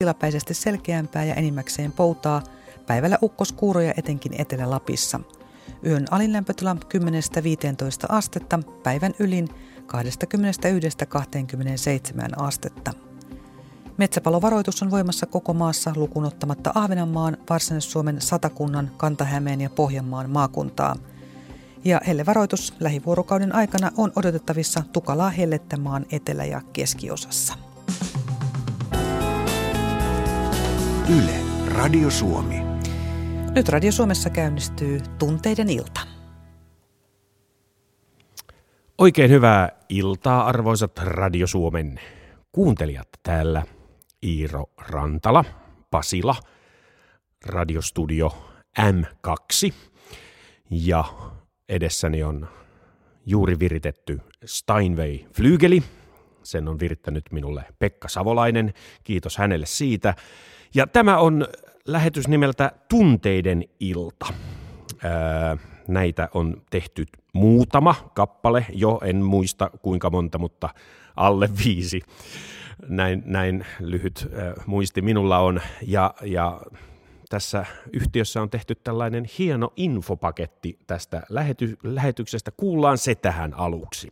tilapäisesti selkeämpää ja enimmäkseen poutaa, päivällä ukkoskuuroja etenkin Etelä-Lapissa. Yön alinlämpötila 10-15 astetta, päivän ylin 21-27 astetta. Metsäpalovaroitus on voimassa koko maassa lukunottamatta Ahvenanmaan, Varsinais-Suomen, Satakunnan, Kantahämeen ja Pohjanmaan maakuntaa. Ja hellevaroitus lähivuorokauden aikana on odotettavissa tukalaa hellettä maan etelä- ja keskiosassa. Yle, Radio Suomi. Nyt Radio Suomessa käynnistyy Tunteiden ilta. Oikein hyvää iltaa, arvoisat Radio Suomen kuuntelijat. Täällä Iiro Rantala, Pasila, radiostudio M2 ja edessäni on juuri viritetty Steinway Flygeli. Sen on virittänyt minulle Pekka Savolainen. Kiitos hänelle siitä. Ja tämä on lähetys nimeltä Tunteiden ilta. Ää, näitä on tehty muutama kappale, jo en muista kuinka monta, mutta alle viisi. Näin, näin lyhyt äh, muisti minulla on. Ja, ja tässä yhtiössä on tehty tällainen hieno infopaketti tästä lähety, lähetyksestä. Kuullaan se tähän aluksi.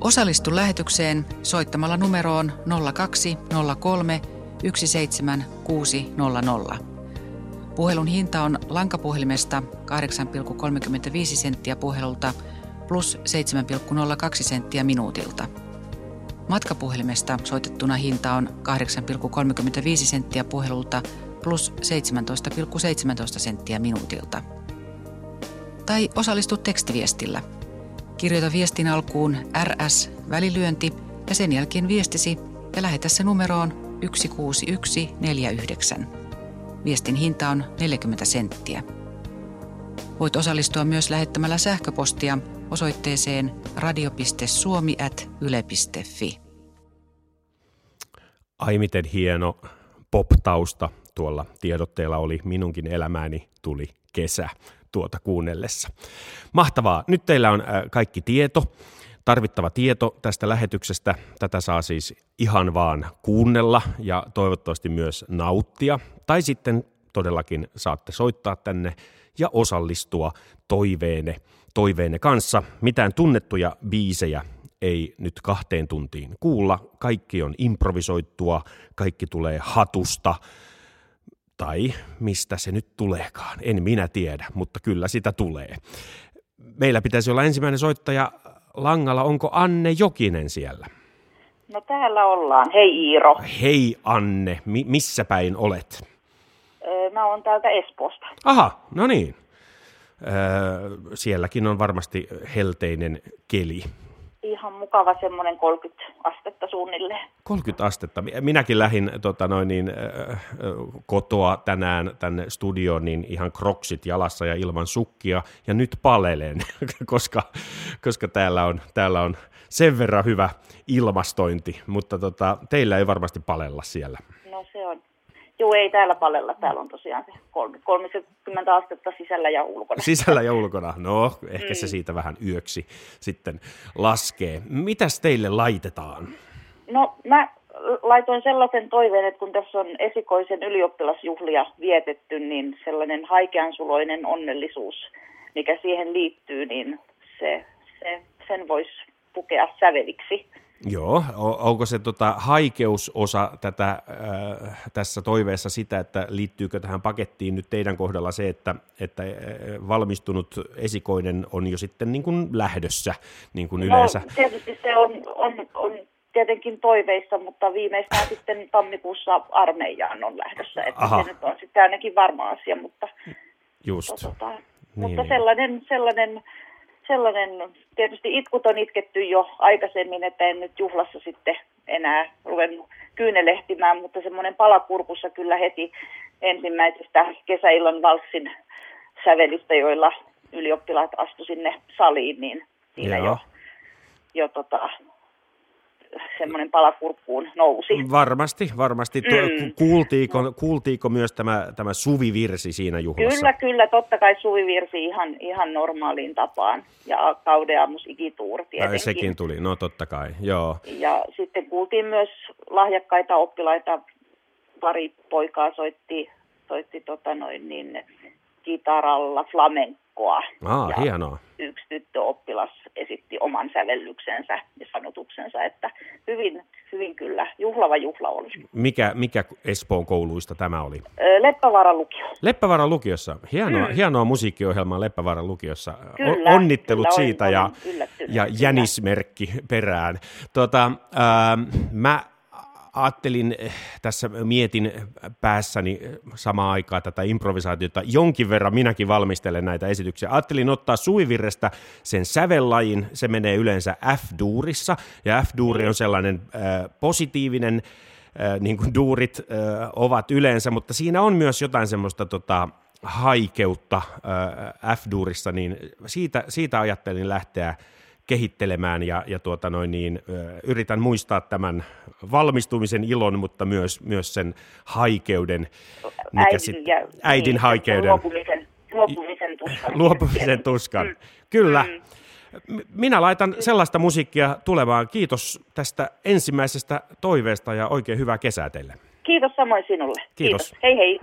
Osallistu lähetykseen soittamalla numeroon 0203 17600. Puhelun hinta on lankapuhelimesta 8,35 senttiä puhelulta plus 7,02 senttiä minuutilta. Matkapuhelimesta soitettuna hinta on 8,35 senttiä puhelulta plus 17,17 senttiä minuutilta. Tai osallistu tekstiviestillä. Kirjoita viestin alkuun RS välilyönti ja sen jälkeen viestisi ja lähetä se numeroon 16149. Viestin hinta on 40 senttiä. Voit osallistua myös lähettämällä sähköpostia osoitteeseen radio.suomi.yle.fi. Ai miten hieno pop-tausta tuolla tiedotteella oli. Minunkin elämääni tuli kesä tuota kuunnellessa. Mahtavaa. Nyt teillä on kaikki tieto tarvittava tieto tästä lähetyksestä. Tätä saa siis ihan vaan kuunnella ja toivottavasti myös nauttia. Tai sitten todellakin saatte soittaa tänne ja osallistua toiveenne, toiveenne kanssa. Mitään tunnettuja biisejä ei nyt kahteen tuntiin kuulla. Kaikki on improvisoittua, kaikki tulee hatusta tai mistä se nyt tuleekaan. En minä tiedä, mutta kyllä sitä tulee. Meillä pitäisi olla ensimmäinen soittaja langalla. Onko Anne Jokinen siellä? No täällä ollaan. Hei Iiro. Hei Anne, Mi- missä päin olet? Öö, mä oon täältä Espoosta. Aha, no niin. Öö, sielläkin on varmasti helteinen keli ihan mukava semmoinen 30 astetta suunnilleen. 30 astetta. Minäkin lähdin tota noin, niin, äh, kotoa tänään tänne studioon niin ihan kroksit jalassa ja ilman sukkia ja nyt palelen, koska, koska täällä, on, täällä on sen verran hyvä ilmastointi, mutta tota, teillä ei varmasti palella siellä. No se on Joo, ei täällä palella. Täällä on tosiaan se 30 astetta sisällä ja ulkona. Sisällä ja ulkona. No, ehkä mm. se siitä vähän yöksi sitten laskee. Mitäs teille laitetaan? No, mä laitoin sellaisen toiveen, että kun tässä on esikoisen ylioppilasjuhlia vietetty, niin sellainen haikeansuloinen onnellisuus, mikä siihen liittyy, niin se, se, sen voisi pukea säveliksi. Joo, onko se tota, haikeusosa tätä, äh, tässä toiveessa sitä, että liittyykö tähän pakettiin nyt teidän kohdalla se, että, että valmistunut esikoinen on jo sitten niin kuin lähdössä niin kuin no, yleensä? tietysti se on, on, on tietenkin toiveissa, mutta viimeistään sitten tammikuussa armeijaan on lähdössä, että Aha. se nyt on sitten ainakin varma asia, mutta, Just. Tota, niin, mutta niin. sellainen, sellainen sellainen, tietysti itkut on itketty jo aikaisemmin, että en nyt juhlassa sitten enää ruvennut kyynelehtimään, mutta semmoinen palakurkussa kyllä heti ensimmäisestä kesäillan valssin sävelistä, joilla ylioppilaat astu sinne saliin, niin siinä Joo. jo, jo tota, semmoinen palakurkkuun nousi. Varmasti, varmasti. Mm. Kuultiiko, kuultiiko myös tämä, tämä suvivirsi siinä juhlassa? Kyllä, kyllä. Totta kai suvivirsi ihan, ihan normaaliin tapaan. Ja kaudeamus ikituur tietenkin. Sekin tuli, no totta kai, joo. Ja sitten kuultiin myös lahjakkaita oppilaita. Pari poikaa soitti, soitti tota noin niin, kitaralla flamenkoa. Ah, ja hienoa. Yksi tyttöoppilas esitti oman sävellyksensä ja sanotuksensa, että hyvin, hyvin kyllä juhlava juhla oli. Mikä, mikä Espoon kouluista tämä oli? Leppävaaran lukio. Leppävaaran lukiossa. Hienoa, mm. hienoa musiikkiohjelmaa Leppävaaran lukiossa. Kyllä, Onnittelut kyllä, siitä ja, ja jänismerkki perään. Tota, äh, mä ajattelin, eh, tässä mietin päässäni samaan aikaan tätä improvisaatiota. Jonkin verran minäkin valmistelen näitä esityksiä. Ajattelin ottaa suivirrestä sen sävellajin. Se menee yleensä F-duurissa. Ja F-duuri on sellainen äh, positiivinen, äh, niin kuin duurit äh, ovat yleensä, mutta siinä on myös jotain semmoista tota, haikeutta äh, F-duurissa, niin siitä, siitä ajattelin lähteä kehittelemään ja, ja tuota noin niin, yritän muistaa tämän valmistumisen ilon, mutta myös, myös sen haikeuden. Mikä äidin, sit, ja, äidin niin, haikeuden. Luopumisen, luopumisen tuskan. luopumisen tuskan. Mm. Kyllä. Mm. Minä laitan sellaista musiikkia tulemaan. Kiitos tästä ensimmäisestä toiveesta ja oikein hyvää kesää teille. Kiitos samoin sinulle. Kiitos. Kiitos. Hei hei.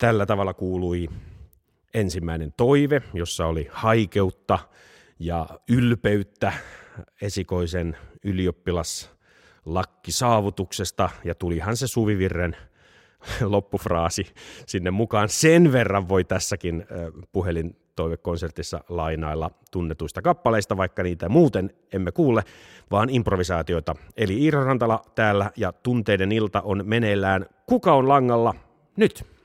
Tällä tavalla kuului ensimmäinen toive, jossa oli haikeutta ja ylpeyttä esikoisen ylioppilas lakkisaavutuksesta ja tulihan se Suvivirren loppufraasi sinne mukaan. Sen verran voi tässäkin puhelin toivekonsertissa lainailla tunnetuista kappaleista, vaikka niitä muuten emme kuule, vaan improvisaatioita. Eli Iiro Rantala täällä ja tunteiden ilta on meneillään. Kuka on langalla nyt?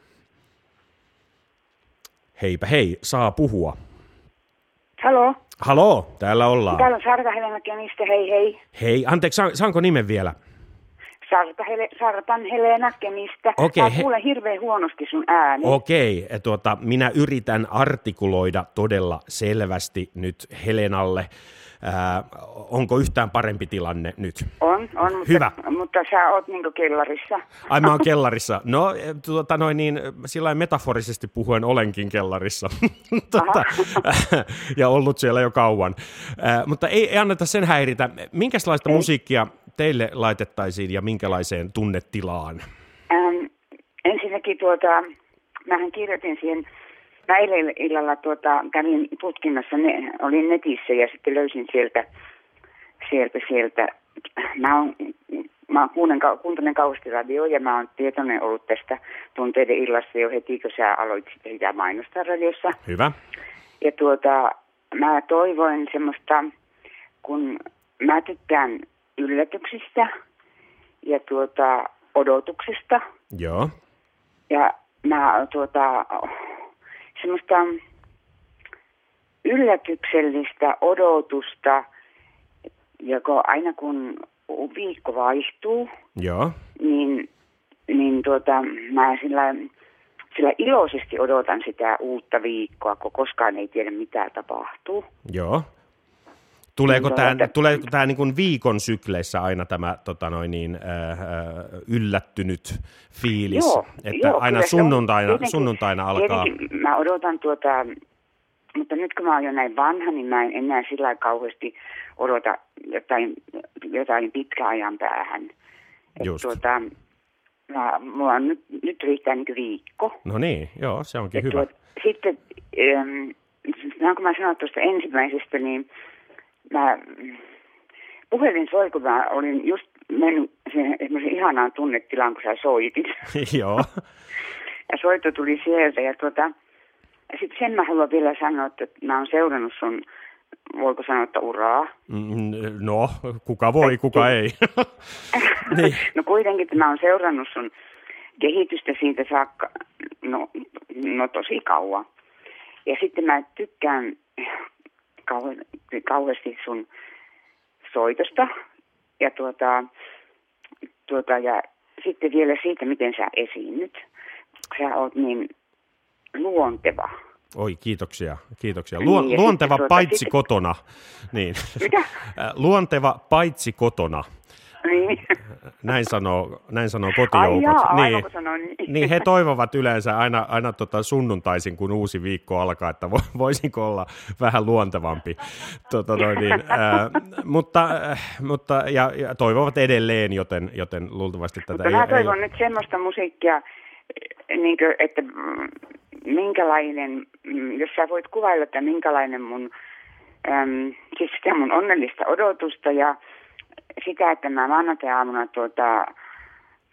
Heipä hei, saa puhua. Halo. Halo, täällä ollaan. Täällä on Sarka Helena Kemistä, hei hei. Hei, anteeksi, saanko nimen vielä? Sarpa Hele, Sarpan Helena Kemistä. Okei, Mä he- kuulen hirveän huonosti sun ääni. Okei, e, tuota, minä yritän artikuloida todella selvästi nyt Helenalle. Ää, onko yhtään parempi tilanne nyt? On, on, mutta, Hyvä. mutta sä oot niinku kellarissa. Ai mä oon kellarissa. No, e, tuota, noin niin, sillä metaforisesti puhuen olenkin kellarissa. tuota, ja ollut siellä jo kauan. Ää, mutta ei, ei anneta sen häiritä. Minkälaista musiikkia teille laitettaisiin ja minkälaiseen tunnetilaan? Ähm, ensinnäkin tuota, mähän kirjoitin siihen, mä eilen illalla tuota, kävin tutkinnassa, ne, olin netissä ja sitten löysin sieltä, sieltä, sieltä. Mä oon, mä oon kuunnen, kuuntelen kauheasti radioa ja mä oon tietoinen ollut tästä tunteiden illassa jo heti, kun sä aloit sitä mainostaa radiossa. Hyvä. Ja tuota, mä toivoin semmoista, kun mä tykkään yllätyksistä ja tuota, odotuksesta. Joo. Ja mä tuota, semmoista yllätyksellistä odotusta, joka aina kun viikko vaihtuu, Joo. niin, niin tuota, mä sillä, sillä iloisesti odotan sitä uutta viikkoa, kun koskaan ei tiedä mitä tapahtuu. Joo. Tuleeko Niin, tämä, tuota- tuleeko tämä niin kuin viikon sykleissä aina tämä tota noin niin, äh, äh, yllättynyt fiilis? Joo, että joo, aina se on. sunnuntaina, Tietenkin- sunnuntaina alkaa. Tietenkin mä odotan tuota, mutta nyt kun mä oon jo näin vanha, niin mä en enää sillä kauheasti odota jotain, jotain pitkäajan päähän. Et Just. Tuota, mä, mulla on nyt, nyt riittää niin viikko. No niin, joo, se onkin Ja hyvä. tuot- sitten, ähm, no kun mä sanoin tuosta ensimmäisestä, niin mä, puhelin soi, kun mä olin just mennyt siihen ihanaan tunnetilaan, kun sä soitit. joo, Ja soitto tuli sieltä ja tuota, sitten sen mä haluan vielä sanoa, että mä oon seurannut sun, voiko sanoa, että uraa. Mm, no, kuka voi, kuka ei. niin. No kuitenkin, että mä oon seurannut sun kehitystä siitä saakka, no, no tosi kauan. Ja sitten mä tykkään kauhe, kauheasti sun soitosta. Ja tuota, tuota, ja sitten vielä siitä, miten sä esiinnyt. Sä oot niin luonteva. Oi, kiitoksia, kiitoksia. Niin, Luon, ja luonteva sitten tuota, paitsi sitten- kotona. Niin. Mitä? Luonteva paitsi kotona. Niin. Näin sanoo, näin sanoo Ai kotijoukot. jaa, aivan niin. sanoin niin. niin, he toivovat yleensä aina, aina tota sunnuntaisin, kun uusi viikko alkaa, että vo, voisinko olla vähän luontevampi. Tota noin, niin, ää, mutta, mutta ja, ja toivovat edelleen, joten, joten luultavasti tätä Mutta mä ei, toivon ei, nyt semmoista musiikkia, niin kuin, että mm, minkälainen, mm, jos sä voit kuvailla, että minkälainen mun, äm, siis sitä mun onnellista odotusta ja sitä, että mä maanantai-aamuna tuota,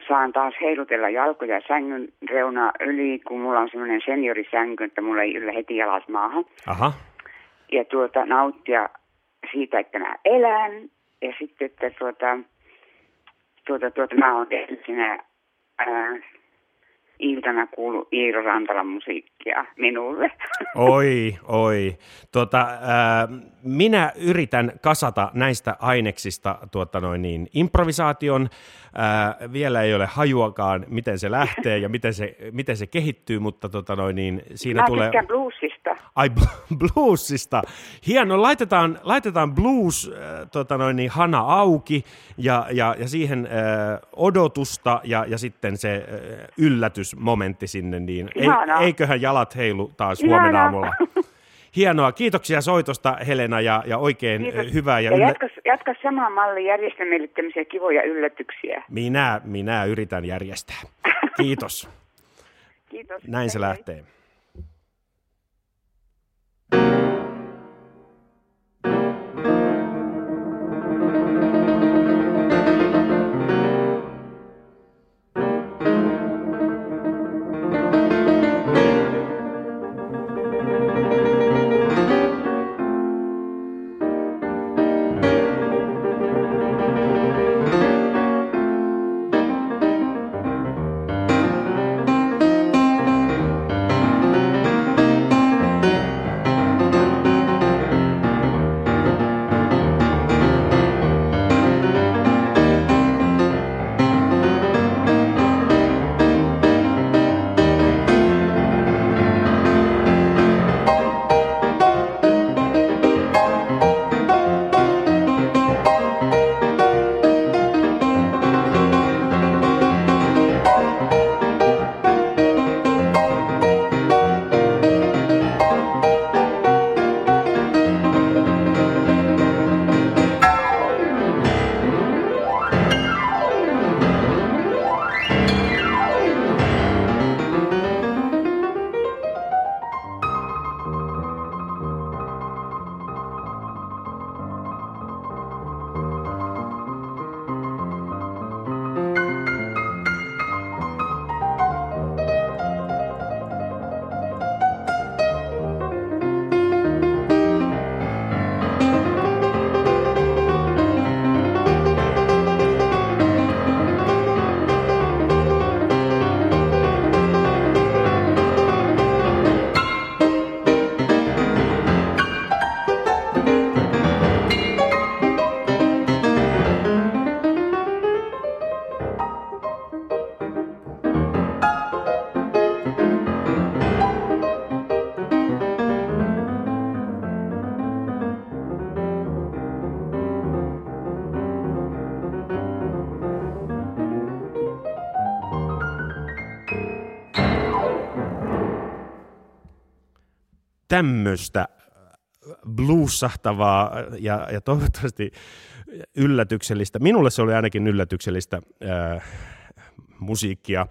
saan taas heilutella jalkoja sängyn reuna yli, kun mulla on semmoinen seniorisänky, että mulla ei yllä heti jalat maahan. Aha, Ja tuota, nauttia siitä, että mä elän. Ja sitten, että tuota, tuota, tuota, mä oon tehnyt sinä ää, iltana kuulu Iiro Rantalan musiikkia minulle. oi, oi. Tuota, ää, minä yritän kasata näistä aineksista tuota noin niin, improvisaation. Ää, vielä ei ole hajuakaan, miten se lähtee ja miten se, miten se kehittyy, mutta tuota noin niin, siinä Mä tulee... tykkään bluesista. Ai bl- bluesista. Hieno, laitetaan, laitetaan blues äh, tota noin, niin, hana auki ja, ja, ja siihen äh, odotusta ja, ja sitten se äh, yllätysmomentti sinne, niin ei, eiköhän jalat heilu taas Ihanaa. huomenna aamulla. Hienoa, kiitoksia soitosta Helena ja, ja oikein Kiitos. Kiitos. hyvää. Ja ja yllä... jatka, jatka samaan malliin, järjestä meille tämmöisiä kivoja yllätyksiä. minä, minä yritän järjestää. Kiitos. Kiitos. Näin se lähtee. Tämmöistä bluesahtavaa ja, ja toivottavasti yllätyksellistä, minulle se oli ainakin yllätyksellistä ää, musiikkia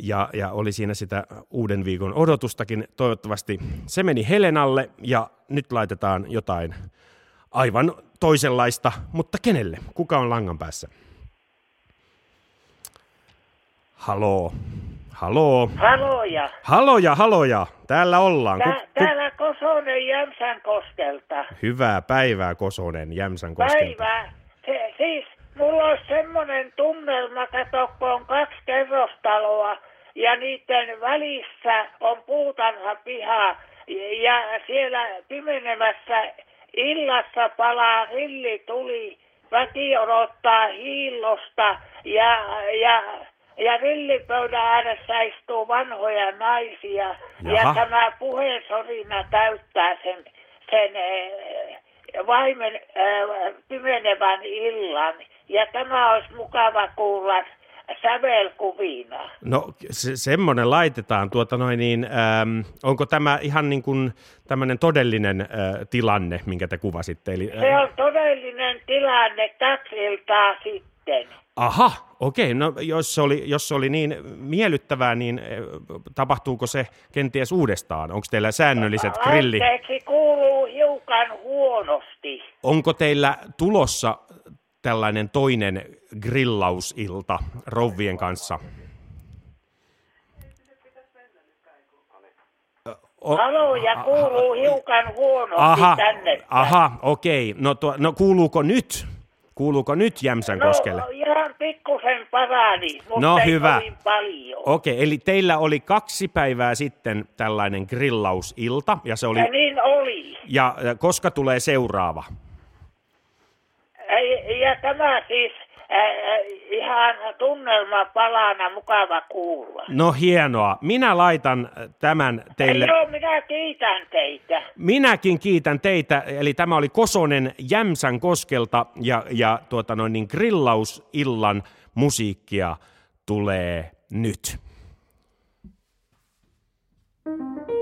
ja, ja oli siinä sitä uuden viikon odotustakin. Toivottavasti se meni Helenalle ja nyt laitetaan jotain aivan toisenlaista, mutta kenelle? Kuka on langan päässä? Haloo. Haloo. Haloja. Haloja, haloja. Täällä ollaan. Tää, Kosonen Jämsän koskelta. Hyvää päivää Kosonen Jämsän koskelta. Päivää. Se, siis mulla on semmoinen tunnelma, kato, kun on kaksi kerrostaloa ja niiden välissä on puutarha piha ja siellä pimenemässä illassa palaa tuli. Väki odottaa hiillosta ja, ja ja rillipöydän ääressä istuu vanhoja naisia. Jaha. Ja tämä puheensorina täyttää sen, sen äh, vaimen äh, pimenevän illan. Ja tämä olisi mukava kuulla sävelkuvina. No se, semmoinen laitetaan. Tuota noin, niin, ähm, onko tämä ihan niin kuin tämmöinen todellinen äh, tilanne, minkä te kuvasitte? Eli, äh... Se on todellinen tilanne kaksi iltaa sitten. Aha, okei. No jos se, oli, jos se oli niin miellyttävää, niin eh, tapahtuuko se kenties uudestaan? Onko teillä säännölliset grilli? Anteeksi, kuuluu hiukan huonosti. Onko teillä tulossa tällainen toinen grillausilta rouvien kanssa? O- ja kuuluu hiukan huonosti aha, tänne. Aha, okei. No, tuo, no kuuluuko nyt? Kuuluuko nyt Jämsän koskelle? No ihan pikkusen parani, mutta no, ei hyvä. paljon. Okei, eli teillä oli kaksi päivää sitten tällainen grillausilta. Ja, se oli... ja niin oli. Ja, ja koska tulee seuraava? Ja, ja tämä siis ihan tunnelma palana mukava kuulla. No hienoa. Minä laitan tämän teille. Joo, minä kiitän teitä. Minäkin kiitän teitä. Eli tämä oli Kosonen Jämsän koskelta ja, ja tuota noin niin grillausillan musiikkia tulee nyt. thank you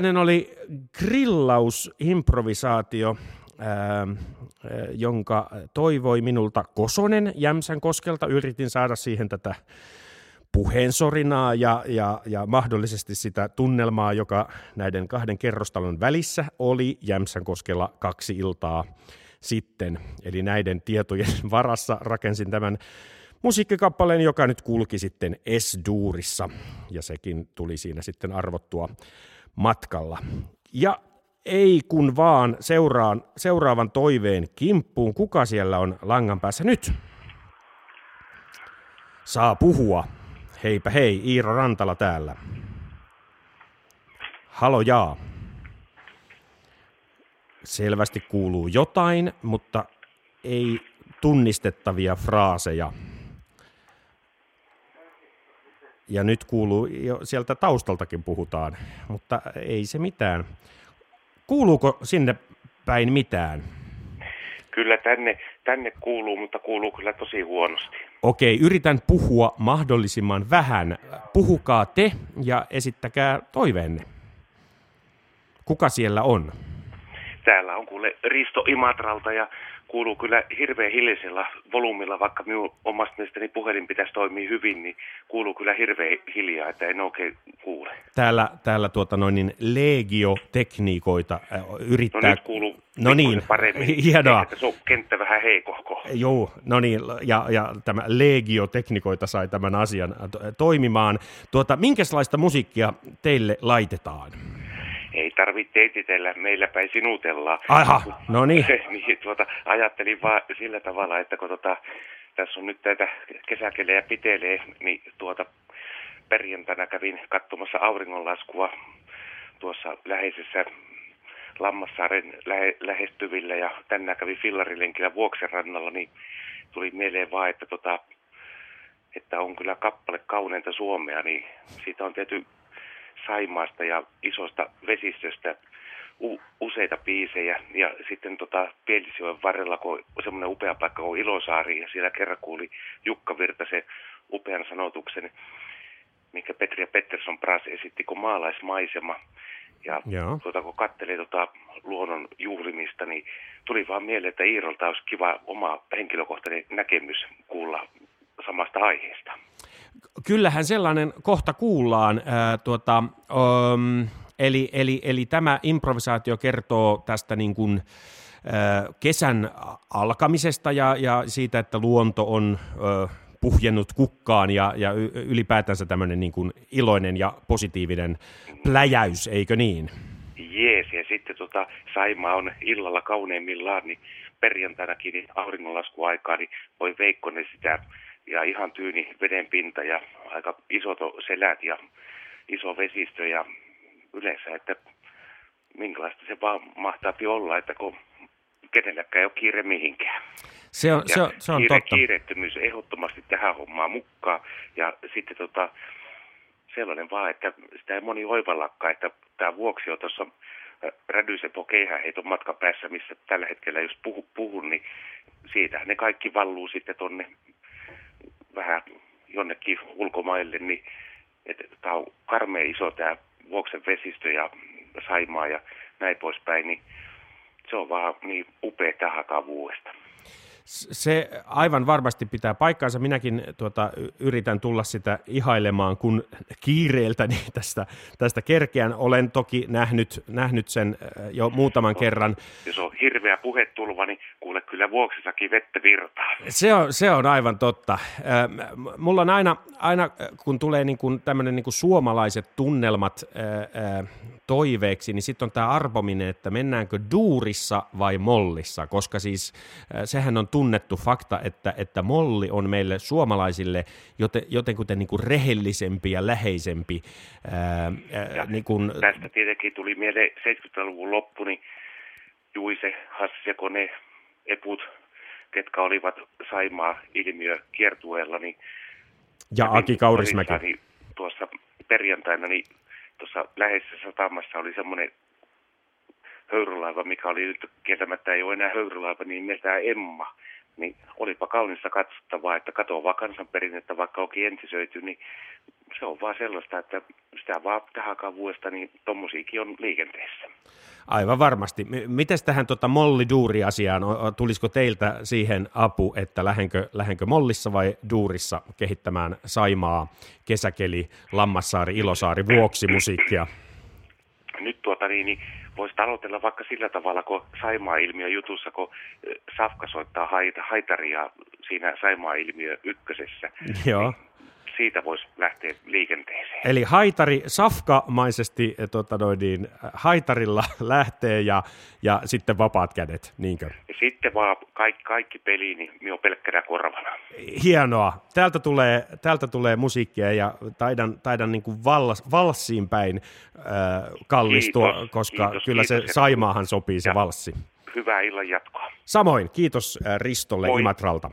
Tällainen oli grillausimprovisaatio, ää, jonka toivoi minulta Kosonen Jämsän koskelta. Yritin saada siihen tätä puheensorinaa ja, ja, ja mahdollisesti sitä tunnelmaa, joka näiden kahden kerrostalon välissä oli Jämsän koskella kaksi iltaa sitten. Eli näiden tietojen varassa rakensin tämän musiikkikappaleen, joka nyt kulki sitten S-duurissa ja sekin tuli siinä sitten arvottua matkalla. Ja ei kun vaan seuraan, seuraavan toiveen kimppuun. Kuka siellä on langan päässä nyt? Saa puhua. Heipä hei, Iiro Rantala täällä. Halo jaa. Selvästi kuuluu jotain, mutta ei tunnistettavia fraaseja. Ja nyt kuuluu, jo sieltä taustaltakin puhutaan, mutta ei se mitään. Kuuluuko sinne päin mitään? Kyllä tänne, tänne kuuluu, mutta kuuluu kyllä tosi huonosti. Okei, yritän puhua mahdollisimman vähän. Puhukaa te ja esittäkää toiveenne. Kuka siellä on? Täällä on kuule Risto Imatralta ja kuuluu kyllä hirveän hiljaisella volyymilla, vaikka minun omasta mielestäni puhelin pitäisi toimia hyvin, niin kuuluu kyllä hirveän hiljaa, että en oikein kuule. Täällä, täällä tuota noin niin legiotekniikoita äh, yrittää... No nyt kuuluu No niin, paremmin. hienoa. Että se on kenttä vähän heikohko. Joo, no niin, ja, ja tämä legiotekniikoita sai tämän asian to- toimimaan. Tuota, minkälaista musiikkia teille laitetaan? Ei tarvitse teititellä, meillä päin sinutellaan. Aha, no niin. niin tuota, ajattelin vaan sillä tavalla, että kun tuota, tässä on nyt tätä kesäkelejä pitelee, niin tuota, perjantaina kävin katsomassa auringonlaskua tuossa läheisessä Lammassaaren lähe, lähestyvillä ja tänään kävin fillarilenkillä Vuoksen rannalla, niin tuli mieleen vaan, että, tota, että on kyllä kappale kauneinta Suomea, niin siitä on tehty Saimaasta ja isosta vesistöstä u- useita biisejä. Ja sitten tota Pielisjoen varrella, kun on semmoinen upea paikka kuin Ilosaari, ja siellä kerran kuuli Jukka Virtasen upean sanotuksen, mikä Petri ja Pettersson Pras esitti kuin maalaismaisema. Ja Joo. tuota, kun katselee tuota luonnon juhlimista, niin tuli vaan mieleen, että Iirolta olisi kiva oma henkilökohtainen näkemys kuulla samasta aiheesta. Kyllähän sellainen kohta kuullaan. Ää, tuota, um, eli, eli, eli tämä improvisaatio kertoo tästä niin kuin, ää, kesän alkamisesta ja, ja siitä, että luonto on ö, puhjennut kukkaan ja, ja ylipäätänsä tämmöinen niin kuin iloinen ja positiivinen pläjäys, eikö niin? Jees, ja sitten tota, Saimaa on illalla kauneimmillaan, niin perjantainakin niin auringonlaskuaikaa, niin voi Veikkonen sitä ja ihan tyyni veden pinta ja aika isot selät ja iso vesistö ja yleensä, että minkälaista se vaan mahtaa olla, että kun kenelläkään ei ole kiire mihinkään. Se on, se on, se on kiire, totta. kiireettömyys ehdottomasti tähän hommaan mukaan. Ja sitten tota, sellainen vaan, että sitä ei moni oivallakaan, että tämä vuoksi on tuossa Rädysepo keihäheiton matkan päässä, missä tällä hetkellä jos puhu, puhun, niin siitä ne kaikki valluu sitten tonne vähän jonnekin ulkomaille, niin että tämä on karmea iso tämä Vuoksen vesistö ja Saimaa ja näin poispäin, niin se on vaan niin upea tähän vuodesta. Se aivan varmasti pitää paikkaansa. Minäkin tuota, yritän tulla sitä ihailemaan, kun kiireeltäni tästä, tästä kerkeän. Olen toki nähnyt, nähnyt sen jo muutaman kerran. Jos on hirveä puhetulva, niin kuule kyllä vuoksessakin vettä virtaa. Se on, se on aivan totta. Mulla on aina, aina kun tulee niin kuin tämmöinen niin kuin suomalaiset tunnelmat toiveeksi, niin sitten on tämä arpominen, että mennäänkö duurissa vai mollissa, koska siis sehän on tunnettu fakta, että, että molli on meille suomalaisille joten, jotenkuten niin kuin rehellisempi ja läheisempi. Ää, ää, niin kuin, Tästä tietenkin tuli mieleen 70-luvun loppu, niin Juise, Hassi ja Kone, Eput, ketkä olivat Saimaa ilmiö kiertueella, niin ja Aki Kaurismäki. Niin tuossa perjantaina niin tuossa läheisessä satamassa oli semmoinen höyrylaiva, mikä oli nyt kieltämättä ei ole enää höyrylaiva, niin nimeltään Emma. Niin olipa kaunista katsottavaa, että katoa vaan kansanperinnettä, vaikka onkin entisöity, niin se on vaan sellaista, että sitä vaan tähän vuodesta, niin tommosiakin on liikenteessä. Aivan varmasti. Miten tähän tota molli-duuri-asiaan, o- o- tulisiko teiltä siihen apu, että lähdenkö, lähdenkö mollissa vai duurissa kehittämään Saimaa, kesäkeli, Lammassaari, Ilosaari, vuoksi musiikkia? nyt tuota niin, niin voisi aloitella vaikka sillä tavalla, kun Saimaa-ilmiö jutussa, kun eh, Safka soittaa haita, haitaria siinä Saimaa-ilmiö ykkösessä. Joo. Niin siitä voisi lähteä liikenteeseen. Eli haitari safkamaisesti eh, tota noin, niin, haitarilla lähtee ja, ja sitten vapaat kädet, niinkö? Ja sitten vaan kaikki, kaikki peli, niin minä olen pelkkänä korvana. Hienoa. Täältä tulee, täältä tulee musiikkia ja taidan, taidan niin kuin vallas, valssiin päin äh, kallistua, Kiitos, koska kiitos, kyllä kiitos. se Saimaahan sopii se Ja- valssi. Hyvää illan jatkoa. Samoin, kiitos Ristolle Moi. Imatralta.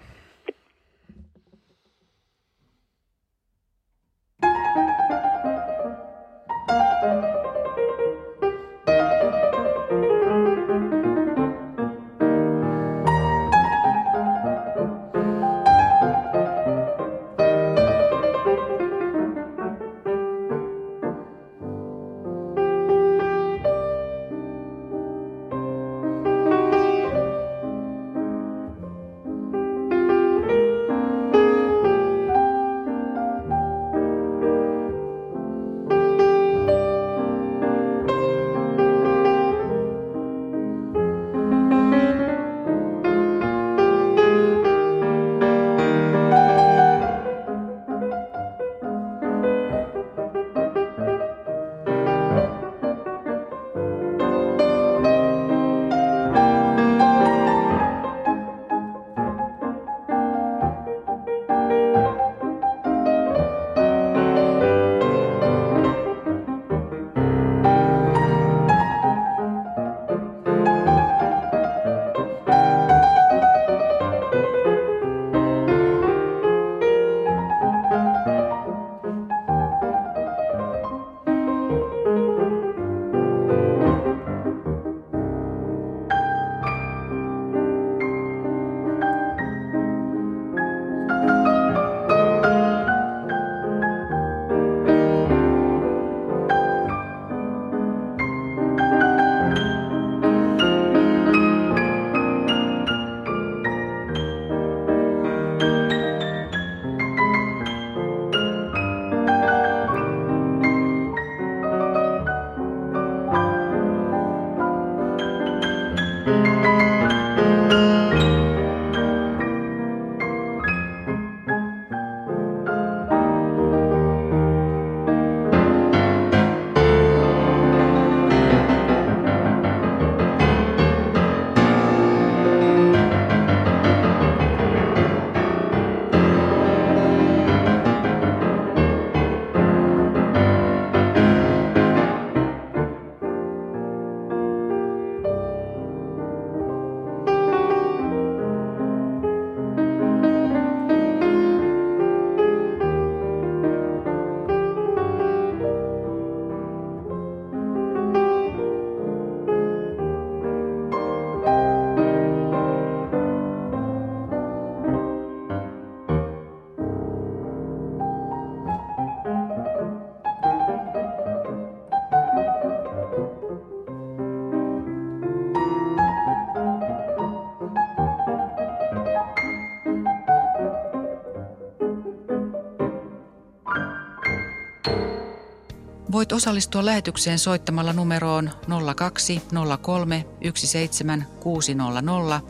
Osallistua lähetykseen soittamalla numeroon 0203 17600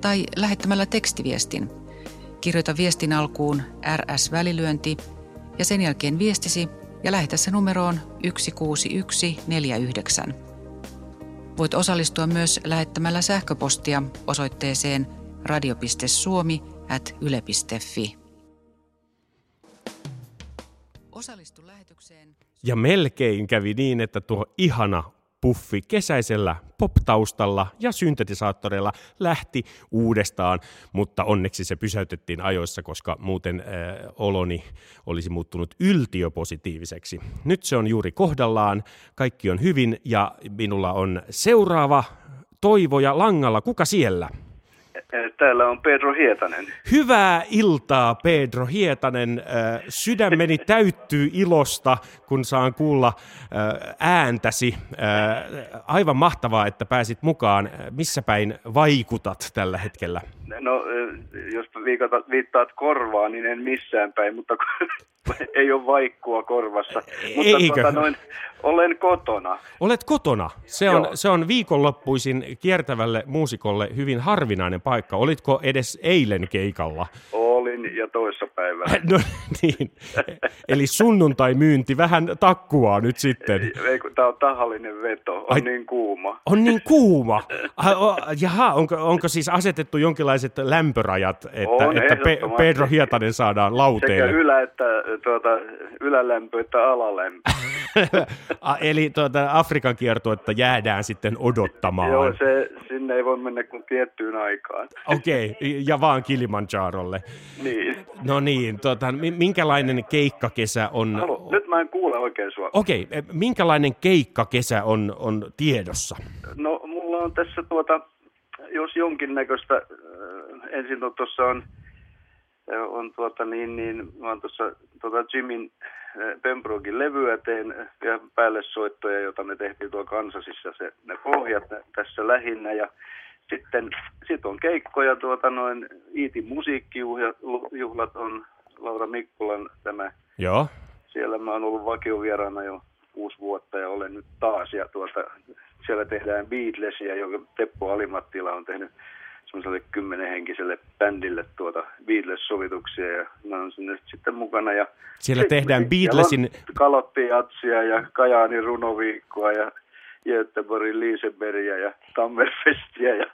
tai lähettämällä tekstiviestin. Kirjoita viestin alkuun RS-välilyönti ja sen jälkeen viestisi ja lähetä se numeroon 16149. Voit osallistua myös lähettämällä sähköpostia osoitteeseen radio.suomi at yle.fi. Osallistu lähetykseen. Ja melkein kävi niin, että tuo ihana puffi kesäisellä pop-taustalla ja syntetisaattoreilla lähti uudestaan, mutta onneksi se pysäytettiin ajoissa, koska muuten äh, oloni olisi muuttunut yltiöpositiiviseksi. Nyt se on juuri kohdallaan, kaikki on hyvin ja minulla on seuraava toivoja langalla. Kuka siellä? Täällä on Pedro Hietanen. Hyvää iltaa, Pedro Hietanen. Äh, Sydämeni täyttyy ilosta, kun saan kuulla äh, ääntäsi. Aivan mahtavaa, että pääsit mukaan. Missä päin vaikutat tällä hetkellä? No, jos viikata, viittaat korvaan, niin en missään päin, mutta ei ole vaikkua korvassa. Mutta Eikö? tuota, noin, olen kotona. Olet kotona. Se on, Joo. se on viikonloppuisin kiertävälle muusikolle hyvin harvinainen paikka. Olitko edes eilen keikalla? Olin ja toissa päivänä. No niin. Eli sunnuntai-myynti vähän takkuaa nyt sitten. Ei, kun Tämä on tahallinen veto, on Ai- niin kuuma. On niin kuuma. Ah, Jaha, onko, onko siis asetettu jonkinlaiset lämpörajat, että, On, että Pe-. Pedro Hietanen saadaan Sekä lauteelle? ylä- että tuota, ylälämpö että alalämpö. Eli tuota, Afrikan kiertuetta jäädään sitten odottamaan. Joo, se, sinne ei voi mennä kuin tiettyyn aikaan. Okei, ja vaan Kilimanjarolle. Niin. No niin, tuota, mi- minkälainen keikkakesä on... Halo, nyt mä en kuule oikein sua. Okei, eh, minkälainen keikkakesä on, on tiedossa? No, mulla on tässä tuota, jos jonkinnäköistä, äh, ensin on tuossa on, äh, on tuota niin, niin mä oon tuossa tuota Jimin äh, Pembrogin levyä teen äh, ja päälle soittoja, joita me tehtiin tuolla Kansasissa, se, ne pohjat tässä lähinnä ja sitten sit on keikkoja, tuota noin Iitin musiikkijuhlat on Laura Mikkolan tämä Joo. siellä mä oon ollut vakiovieraana jo kuusi vuotta ja olen nyt taas. Ja tuota, siellä tehdään Beatlesia, joka Teppo Alimattila on tehnyt semmoiselle kymmenenhenkiselle bändille tuota Beatles-sovituksia ja mä oon sinne sitten mukana. Ja Siellä tehdään Beatlesin... on Kalottiatsia ja Kajaanin runoviikkoa ja Göteborgin Lisebergia ja Tammerfestia ja,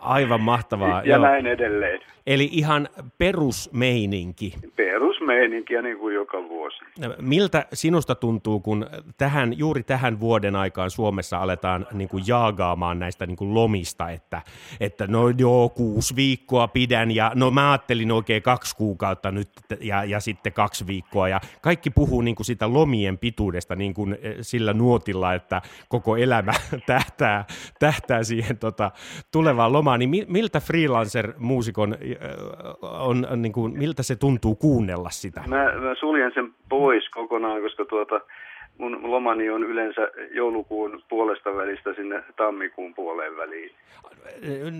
Aivan mahtavaa. ja joo. näin edelleen. Eli ihan perusmeininki. Perusmeininkiä niin kuin joka vuosi. Miltä sinusta tuntuu, kun tähän, juuri tähän vuoden aikaan Suomessa aletaan niin kuin jaagaamaan näistä niin kuin lomista, että, että no joo, kuusi viikkoa pidän ja no mä ajattelin oikein kaksi kuukautta nyt ja, ja sitten kaksi viikkoa ja kaikki puhuu niin kuin sitä lomien pituudesta niin kuin eh, sillä nuotilla, että koko elämä tähtää, tähtää siihen tota, tulevaan lomaan, niin mi- miltä freelancer-muusikon on, on niin kuin, miltä se tuntuu kuunnella sitä? Mä, mä suljen sen pois kokonaan, koska tuota, mun lomani on yleensä joulukuun puolesta välistä sinne tammikuun puoleen väliin.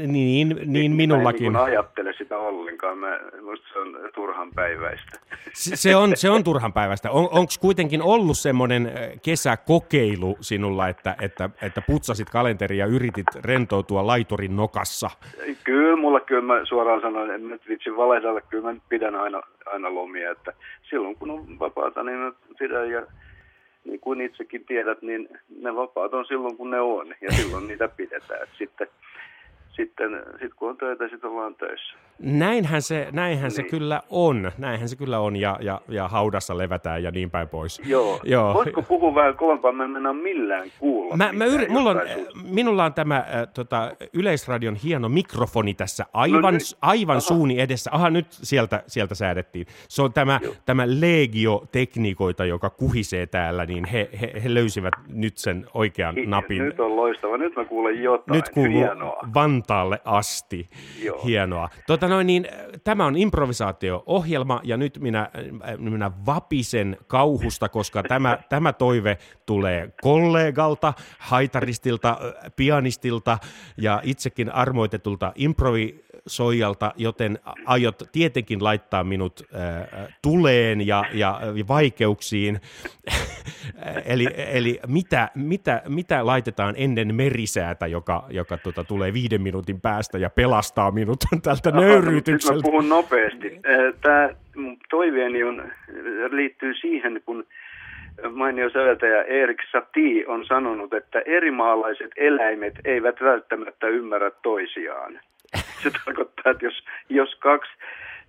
Niin, niin Mä en minullakin. niin ajattele sitä ollenkaan. Mä, musta se on turhan päiväistä. Se se on, se on turhan päivästä. On, Onko kuitenkin ollut semmoinen kesäkokeilu sinulla, että, että, että putsasit kalenteria ja yritit rentoutua laiturin nokassa? Kyllä, mulla kyllä mä suoraan sanon, en nyt vitsi valehdella, kyllä mä pidän aina, aina lomia, että silloin kun on vapaata, niin mä pidän ja niin kuin itsekin tiedät, niin ne vapaat on silloin kun ne on ja silloin niitä pidetään. Et sitten, sitten sit kun on töitä, sitten ollaan töissä. Näinhän se, näinhän se Niin. kyllä on. Näinhän se kyllä on ja, ja, ja haudassa levätään ja niin päin pois. Joo. Joo. Voitko puhua vähän kovempaa? Mä en millään kuulla. Mä, mä yri, mulla on, minulla on tämä äh, tota, Yleisradion hieno mikrofoni tässä aivan, No nyt- aivan aha. suuni edessä. Aha, nyt sieltä, sieltä säädettiin. Se on tämä, tämä Legio-tekniikoita, joka kuhisee täällä, niin he, he, he löysivät nyt sen oikean Hi- napin. Nyt on loistava. Nyt mä kuulen jotain. Nyt kuuluu Hienoa. Vantaalle asti. Joo. Hienoa. Tota noin, niin, äh, tämä on improvisaatio-ohjelma ja nyt minä, äh, minä vapisen kauhusta, koska tämä, tämä toive tulee kollegalta, haitaristilta, äh, pianistilta ja itsekin armoitetulta improvisoijalta, joten aiot tietenkin laittaa minut äh, tuleen ja, ja, ja vaikeuksiin. eli eli mitä, mitä, mitä laitetaan ennen merisäätä, joka, joka tota, tulee viiden minuutin päästä ja pelastaa minut tältä Aha, Nyt mä nöyryytykseltä? puhun nopeasti. Tämä toiveeni on, liittyy siihen, kun mainio säveltäjä Erik Satie on sanonut, että erimaalaiset eläimet eivät välttämättä ymmärrä toisiaan. Se tarkoittaa, että jos, jos kaksi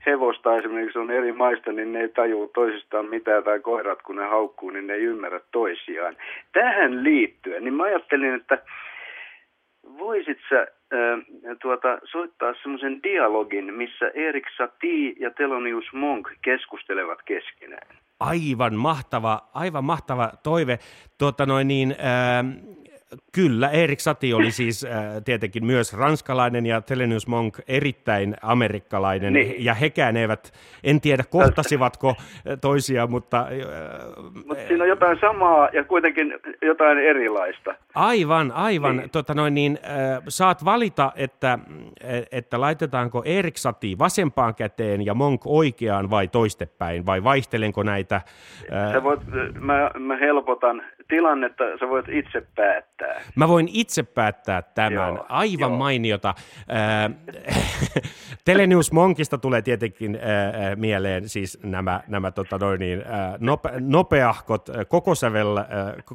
hevosta esimerkiksi on eri maista, niin ne ei tajuu toisistaan mitään, tai koirat kun ne haukkuu, niin ne ei ymmärrä toisiaan. Tähän liittyen, niin mä ajattelin, että voisit sä äh, tuota, soittaa semmoisen dialogin, missä Erik Satie ja Thelonious Monk keskustelevat keskenään. Aivan mahtava, aivan mahtava toive. Tuota noin niin, ää, Kyllä, Erik Sati oli siis äh, tietenkin myös ranskalainen ja Telenius Monk erittäin amerikkalainen. Niin. Ja hekään eivät, en tiedä kohtasivatko toisiaan, mutta... Äh, Mutta siinä on jotain samaa ja kuitenkin jotain erilaista. Aivan, aivan. Niin. Tota noin, niin, äh, saat valita, että, että laitetaanko Erik Sati vasempaan käteen ja Monk oikeaan vai toistepäin, vai vaihtelenko näitä? Äh, Sä voit, mä, mä helpotan tilannetta, sä voit itse päättää. Mä voin itse päättää tämän. Joo, Aivan joo. mainiota. Äh, Telenius Monkista tulee tietenkin äh, äh, mieleen siis nämä, nämä tota noin niin, äh, nope, nopeahkot kokosävel, äh,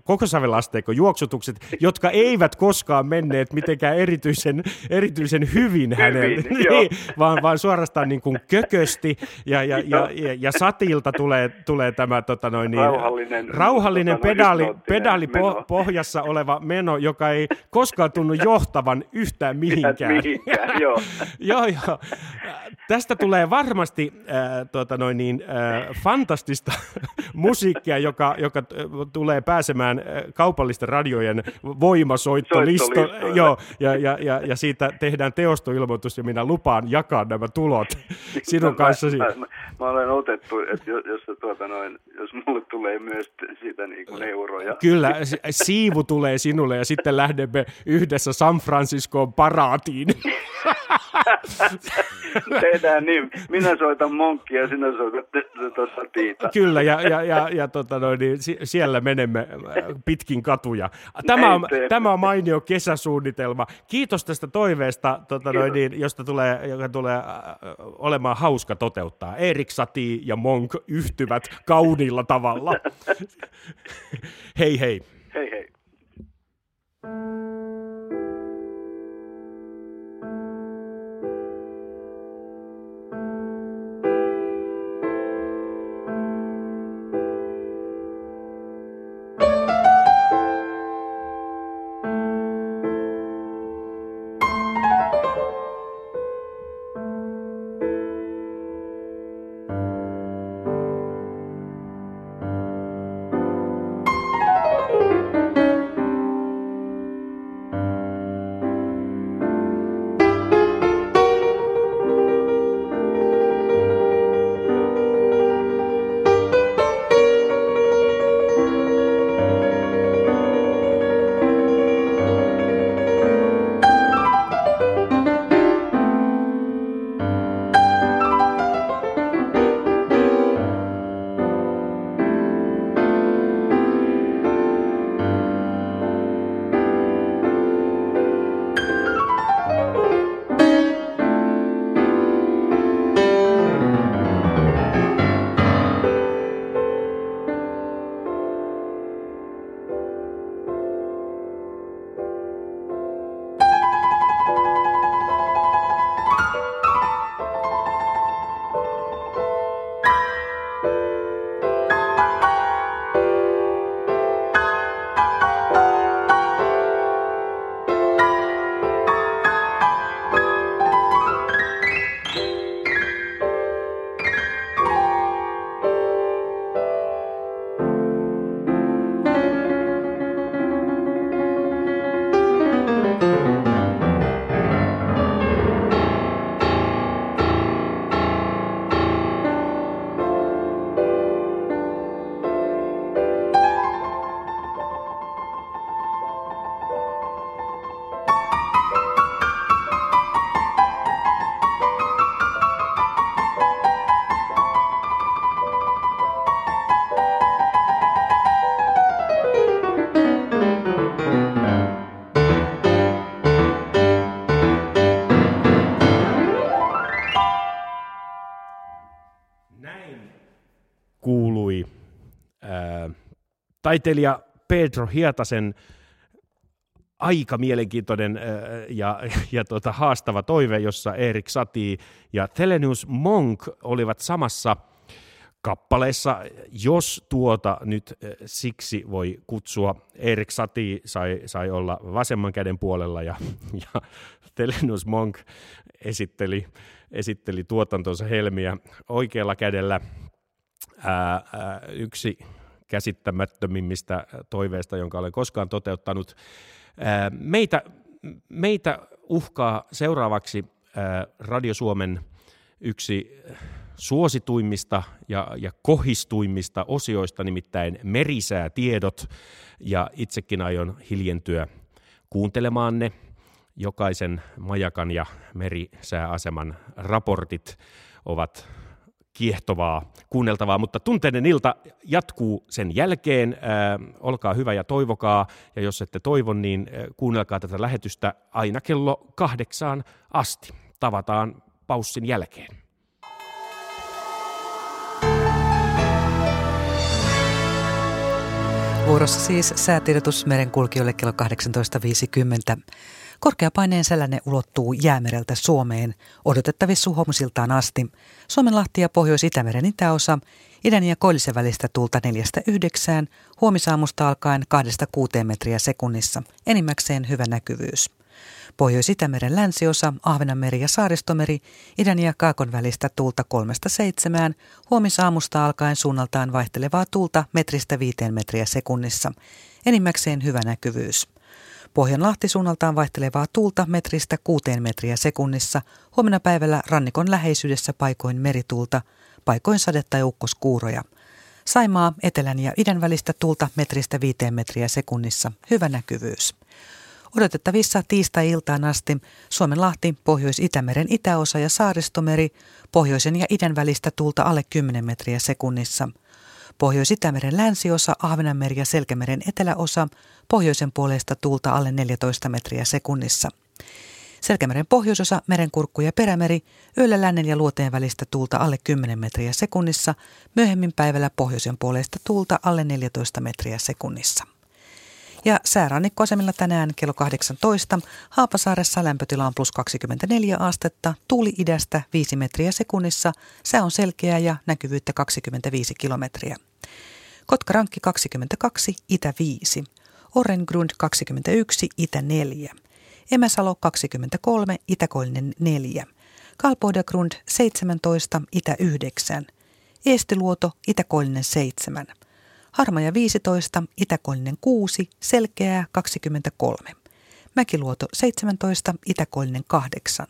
kokosävelasteikon juoksutukset, jotka eivät koskaan menneet mitenkään erityisen, erityisen hyvin hänelle, niin, vaan, vaan suorastaan niin kuin kökösti ja, ja, ja, ja, ja Satilta tulee, tulee tämä tota noin niin, Rauhallinen, rauhallinen tota pedaali, pedaali po, pohjassa oleva meno, joka ei koskaan tunnu johtavan yhtään mihinkään. mihinkään, joo. joo, joo. Tästä tulee varmasti äh, tuota noin niin, äh, fantastista musiikkia, joka, joka äh, tulee pääsemään äh, kaupallisten radiojen voimasoittolisto. Joo, ja, ja, ja, ja siitä tehdään teostoilmoitus ja minä lupaan jakaa nämä tulot sinun kanssasi. Mä, mä, mä, olen otettu, että jos, jos, tuota noin, jos mulle tulee myös siitä niin kuin euroja. Kyllä, siivu tulee sinulle ja sitten lähdemme yhdessä San Franciscoon paraatiin. Tehdään niin. Minä soitan monkkia ja sinä soitat tuossa tiita. Kyllä, ja, ja, ja, ja tota noin, niin si- siellä menemme äh, pitkin katuja. Tämä on, tämä on mainio kesäsuunnitelma. Kiitos tästä toiveesta, tota noin, niin, josta tulee, joka tulee äh, olemaan hauska toteuttaa. Erik Satie ja Monk yhtyvät kauniilla tavalla. Hei hei. Taiteilija Pedro Hietasen aika mielenkiintoinen ää, ja, ja tota, haastava toive, jossa Erik Satie ja Thelenius Monk olivat samassa kappaleessa, jos tuota nyt äh, siksi voi kutsua. Erik Satie sai, sai olla vasemman käden puolella ja, ja Thelenius Monk esitteli, esitteli tuotantonsa helmiä oikealla kädellä. Ää, ää, yksi käsittämättömimmistä toiveista, jonka olen koskaan toteuttanut. Meitä, meitä uhkaa seuraavaksi Radio Suomen yksi suosituimmista ja, ja kohistuimmista osioista, nimittäin merisäätiedot, ja itsekin aion hiljentyä kuuntelemaan ne. Jokaisen majakan ja merisääaseman raportit ovat kiehtovaa kuunneltavaa, mutta tunteiden ilta jatkuu sen jälkeen. Äh, olkaa hyvä ja toivokaa, ja jos ette toivo, niin äh, kuunnelkaa tätä lähetystä aina kello kahdeksaan asti. Tavataan paussin jälkeen. Vuorossa siis säätiedotus merenkulkijoille kello 18.50. Korkeapaineen sellainen ulottuu jäämereltä Suomeen. Odotettavissa huomusiltaan asti. Suomenlahti ja Pohjois-Itämeren itäosa, idän ja koillisen välistä tuulta 4-9, huomisaamusta alkaen 2-6 metriä sekunnissa, enimmäkseen hyvä näkyvyys. Pohjois-Itämeren länsiosa, Ahvenanmeri ja Saaristomeri, idän ja kaakon välistä tuulta 3-7, huomisaamusta alkaen suunnaltaan vaihtelevaa tuulta metristä 5 metriä sekunnissa, enimmäkseen hyvä näkyvyys. Pohjanlahti suunnaltaan vaihtelevaa tuulta metristä 6 metriä sekunnissa, huomenna päivällä rannikon läheisyydessä paikoin merituulta, paikoin sadetta ja ukkoskuuroja. Saimaa etelän ja idän välistä tuulta metristä 5 metriä sekunnissa, hyvä näkyvyys. Odotettavissa tiistai-iltaan asti Suomenlahti, Pohjois-Itämeren itäosa ja Saaristomeri, pohjoisen ja idän välistä tulta alle 10 metriä sekunnissa. Pohjois-Itämeren länsiosa, Ahvenanmeri ja Selkämeren eteläosa, pohjoisen puolesta tulta alle 14 metriä sekunnissa. Selkämeren pohjoisosa, merenkurkku ja perämeri, yöllä lännen ja luoteen välistä tuulta alle 10 metriä sekunnissa, myöhemmin päivällä pohjoisen puolesta tuulta alle 14 metriä sekunnissa. Ja säärannikkoasemilla tänään kello 18. Haapasaaressa lämpötila on plus 24 astetta, tuuli idästä 5 metriä sekunnissa, sää on selkeä ja näkyvyyttä 25 kilometriä. Kotkarankki 22, itä 5. Orengrund 21, itä 4. Emäsalo 23, itäkoillinen 4. Kalpoidagrund 17, itä 9. Eestiluoto, itäkoillinen 7. Harmaja 15, Itäkoillinen 6, Selkeää 23. Mäkiluoto 17, Itäkoillinen 8.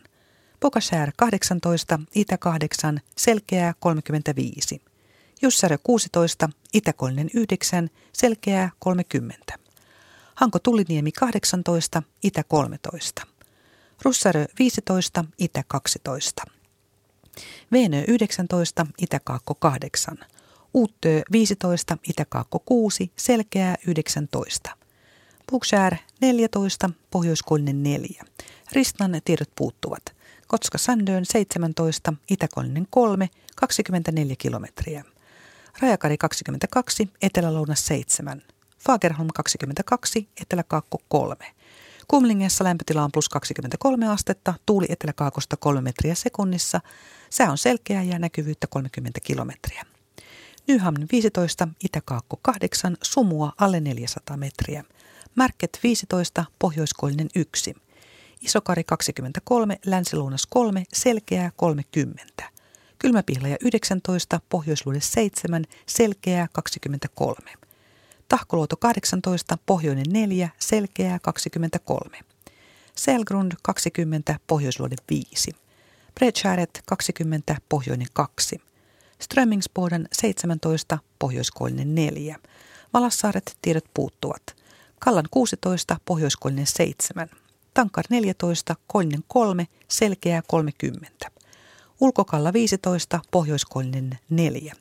Pokasär 18, Itä 8, Selkeää 35. Jussarö 16, Itäkoillinen 9, Selkeää 30. Hanko Tulliniemi 18, Itä 13. Russarö 15, Itä 12. Veenö 19, Itä-Kaakko 8. Uuttöö 15, Itäkaakko 6, Selkeää 19. Bukshär 14, Pohjoiskollinen 4. Ristnan tiedot puuttuvat. Kotska Sandöön 17, Itäkollinen 3, 24 kilometriä. Rajakari 22, Etelä-Lounas 7. Fagerholm 22, Etelä-Kaakko 3. Kumlingessa lämpötila on plus 23 astetta, tuuli eteläkaakosta 3 metriä sekunnissa. Sää on selkeää ja näkyvyyttä 30 kilometriä. Nyhamn 15, Itäkaakko 8, sumua alle 400 metriä. Märket 15, Pohjoiskoillinen 1. Isokari 23, Länsiluunas 3, Selkeää 30. Kylmäpihlaja 19, Pohjoisluude 7, Selkeää 23. Tahkoluoto 18, Pohjoinen 4, Selkeää 23. Selgrund 20, Pohjoisluode 5. Bredskäret 20, Pohjoinen 2. Strömmingsboden 17, Pohjoiskoillinen 4. Valassaaret tiedot puuttuvat. Kallan 16, Pohjoiskoillinen 7. Tankar 14, Koillinen 3, Selkeä 30. Ulkokalla 15, Pohjoiskoillinen 4.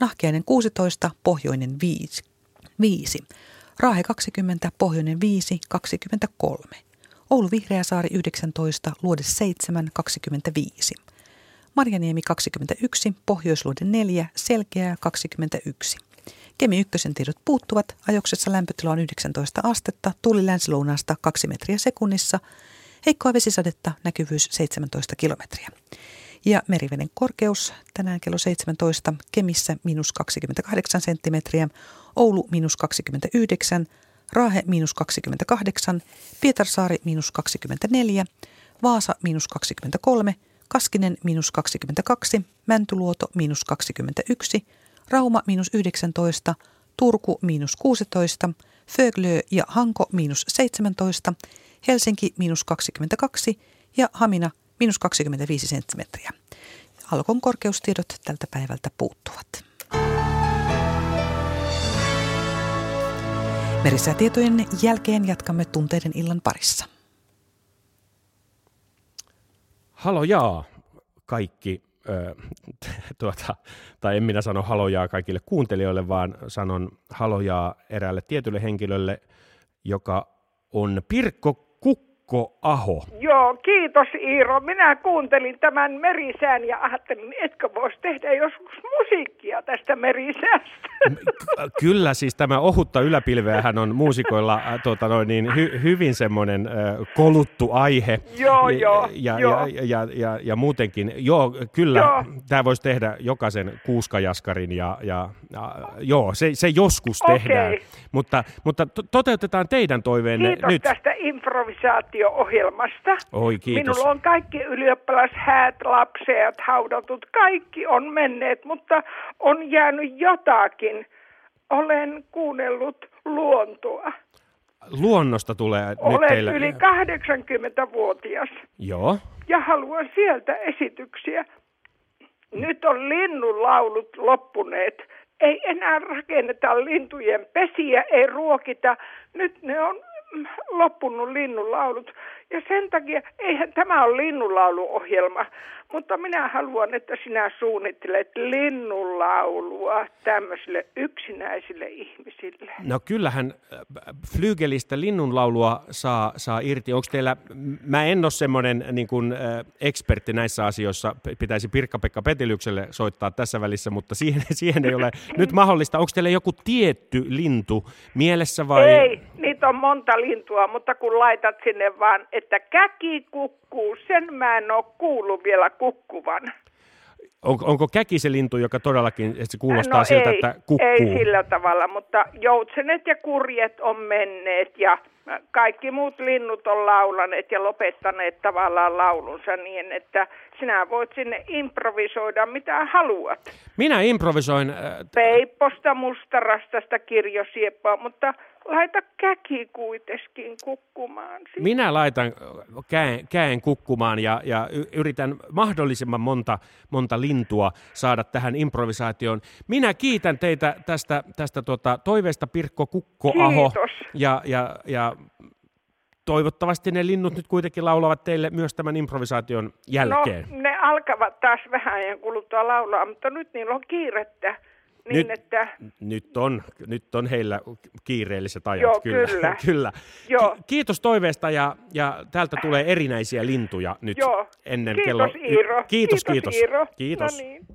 Nahkiainen 16, Pohjoinen 5. 5. Raahe 20, Pohjoinen 5, 23. Oulu Vihreäsaari 19, Luode 7, 25. Marjaniemi 21, Pohjoisluode 4, Selkeää 21. Kemi ykkösen tiedot puuttuvat, ajoksessa lämpötila on 19 astetta, tuuli länsilounasta 2 metriä sekunnissa, heikkoa vesisadetta, näkyvyys 17 kilometriä. Ja meriveden korkeus tänään kello 17, Kemissä miinus 28 senttimetriä, Oulu miinus 29, Raahe miinus 28, Pietarsaari miinus 24, Vaasa miinus 23, Kaskinen miinus 22, Mäntyluoto miinus 21, Rauma miinus 19, Turku miinus 16, Föglö ja Hanko miinus 17, Helsinki miinus 22 ja Hamina miinus 25 senttimetriä. Alkon korkeustiedot tältä päivältä puuttuvat. Merisäätietojen jälkeen jatkamme tunteiden illan parissa. Halojaa kaikki, tuota, tai en minä sano halojaa kaikille kuuntelijoille, vaan sanon halojaa eräälle tietylle henkilölle, joka on Pirkko Mikko Aho. Joo, kiitos Iiro. Minä kuuntelin tämän merisään ja ajattelin, etkö voisi tehdä joskus musiikkia tästä merisäästä. Kyllä, siis tämä ohutta hän on muusikoilla äh, tuota, noin, niin, hy, hyvin semmoinen äh, koluttu aihe. Joo, joo, ja, joo. Ja, ja, ja, ja muutenkin, joo, kyllä, joo. tämä voisi tehdä jokaisen kuuskajaskarin ja, ja, ja joo, se, se joskus okay. tehdään. Mutta, mutta to, toteutetaan teidän toiveenne Kiitos nyt. tästä improvisaatio-ohjelmasta. Oi, kiitos. Minulla on kaikki ylioppilashäät, lapseet, haudatut, kaikki on menneet, mutta on jäänyt jotakin. Olen kuunnellut luontoa. Luonnosta tulee Olen nyt teille... yli 80-vuotias. Joo. Ja haluan sieltä esityksiä. Nyt on linnunlaulut loppuneet. Ei enää rakenneta lintujen pesiä, ei ruokita. Nyt ne on loppunut linnunlaulut. Ja sen takia, eihän tämä ole linnunlauluohjelma, mutta minä haluan, että sinä suunnittelet linnunlaulua tämmöisille yksinäisille ihmisille. No kyllähän äh, Flygelistä linnunlaulua saa, saa irti. Onko teillä, mä en ole semmoinen niin kuin, äh, ekspertti näissä asioissa, pitäisi Pirkka-Pekka Petilykselle soittaa tässä välissä, mutta siihen, siihen ei ole nyt mahdollista. Onko teillä joku tietty lintu mielessä vai? Ei, niitä on monta lintua, mutta kun laitat sinne vaan, että käki kukkuu, sen mä en ole kuullut vielä kukkuvan. On, onko käki se lintu, joka todellakin että se kuulostaa no siltä, ei, että kukkuu? Ei sillä tavalla, mutta joutsenet ja kurjet on menneet ja kaikki muut linnut on laulaneet ja lopettaneet tavallaan laulunsa niin, että sinä voit sinne improvisoida mitä haluat. Minä improvisoin... Äh... Peipposta, mustarastasta, kirjosieppaa, mutta laita käki kuitenkin kukkumaan. Siitä. Minä laitan käen, käen kukkumaan ja, ja yritän mahdollisimman monta, monta lintua saada tähän improvisaatioon. Minä kiitän teitä tästä, tästä tuota, toiveesta Pirkko Kukko-aho. Kiitos. Ja, ja, ja toivottavasti ne linnut nyt kuitenkin laulavat teille myös tämän improvisaation jälkeen. No, ne alkavat taas vähän ajan kuluttua laulaa, mutta nyt niillä on kiirettä. Niin, nyt, että... nyt, on, nyt on heillä kiireelliset ajat, Joo, kyllä. kyllä. kyllä. Joo. Kiitos toiveesta ja, ja täältä tulee erinäisiä lintuja nyt Joo. ennen kiitos, kello... Iiro. Kiitos, kiitos. kiitos. Iiro. Kiitos. No niin.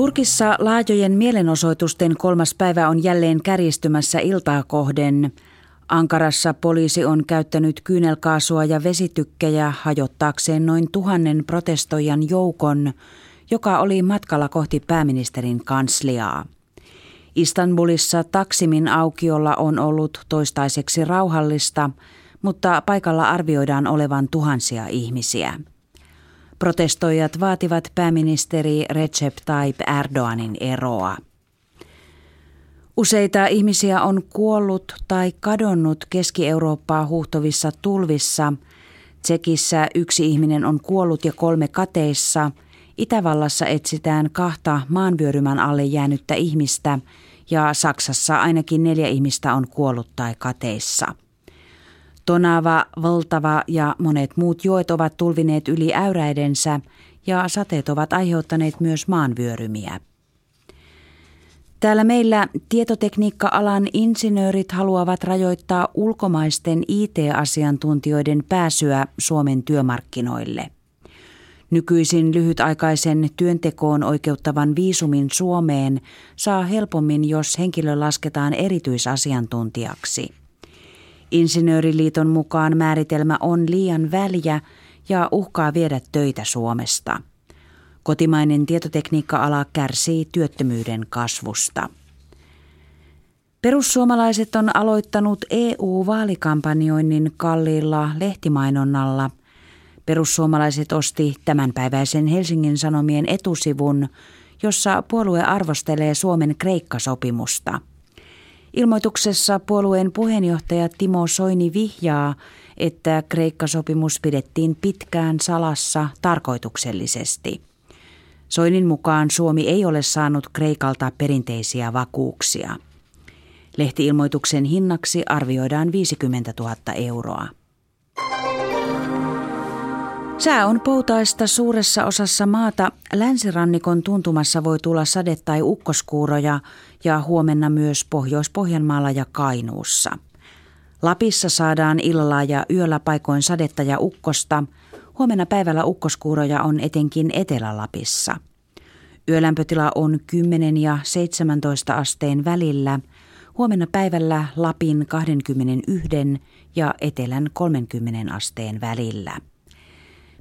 Turkissa laajojen mielenosoitusten kolmas päivä on jälleen kärjistymässä iltaa kohden. Ankarassa poliisi on käyttänyt kyynelkaasua ja vesitykkejä hajottaakseen noin tuhannen protestoijan joukon, joka oli matkalla kohti pääministerin kansliaa. Istanbulissa Taksimin aukiolla on ollut toistaiseksi rauhallista, mutta paikalla arvioidaan olevan tuhansia ihmisiä. Protestoijat vaativat pääministeri Recep Tayyip Erdoganin eroa. Useita ihmisiä on kuollut tai kadonnut Keski-Eurooppaa huhtovissa tulvissa. Tsekissä yksi ihminen on kuollut ja kolme kateissa. Itävallassa etsitään kahta maanvyörymän alle jäänyttä ihmistä ja Saksassa ainakin neljä ihmistä on kuollut tai kateissa. Tonava, Valtava ja monet muut joet ovat tulvineet yli äyräidensä ja sateet ovat aiheuttaneet myös maanvyörymiä. Täällä meillä tietotekniikka-alan insinöörit haluavat rajoittaa ulkomaisten IT-asiantuntijoiden pääsyä Suomen työmarkkinoille. Nykyisin lyhytaikaisen työntekoon oikeuttavan viisumin Suomeen saa helpommin, jos henkilö lasketaan erityisasiantuntijaksi. Insinööriliiton mukaan määritelmä on liian väljä ja uhkaa viedä töitä Suomesta. Kotimainen tietotekniikka-ala kärsii työttömyyden kasvusta. Perussuomalaiset on aloittanut EU-vaalikampanjoinnin kalliilla lehtimainonnalla. Perussuomalaiset osti tämänpäiväisen Helsingin Sanomien etusivun, jossa puolue arvostelee Suomen Kreikka-sopimusta – Ilmoituksessa puolueen puheenjohtaja Timo Soini vihjaa, että Kreikka-sopimus pidettiin pitkään salassa tarkoituksellisesti. Soinin mukaan Suomi ei ole saanut Kreikalta perinteisiä vakuuksia. Lehtiilmoituksen hinnaksi arvioidaan 50 000 euroa. Sää on poutaista suuressa osassa maata. Länsirannikon tuntumassa voi tulla sade- tai ukkoskuuroja ja huomenna myös Pohjois-Pohjanmaalla ja Kainuussa. Lapissa saadaan illalla ja yöllä paikoin sadetta ja ukkosta. Huomenna päivällä ukkoskuuroja on etenkin Etelä-Lapissa. Yölämpötila on 10 ja 17 asteen välillä. Huomenna päivällä Lapin 21 ja Etelän 30 asteen välillä.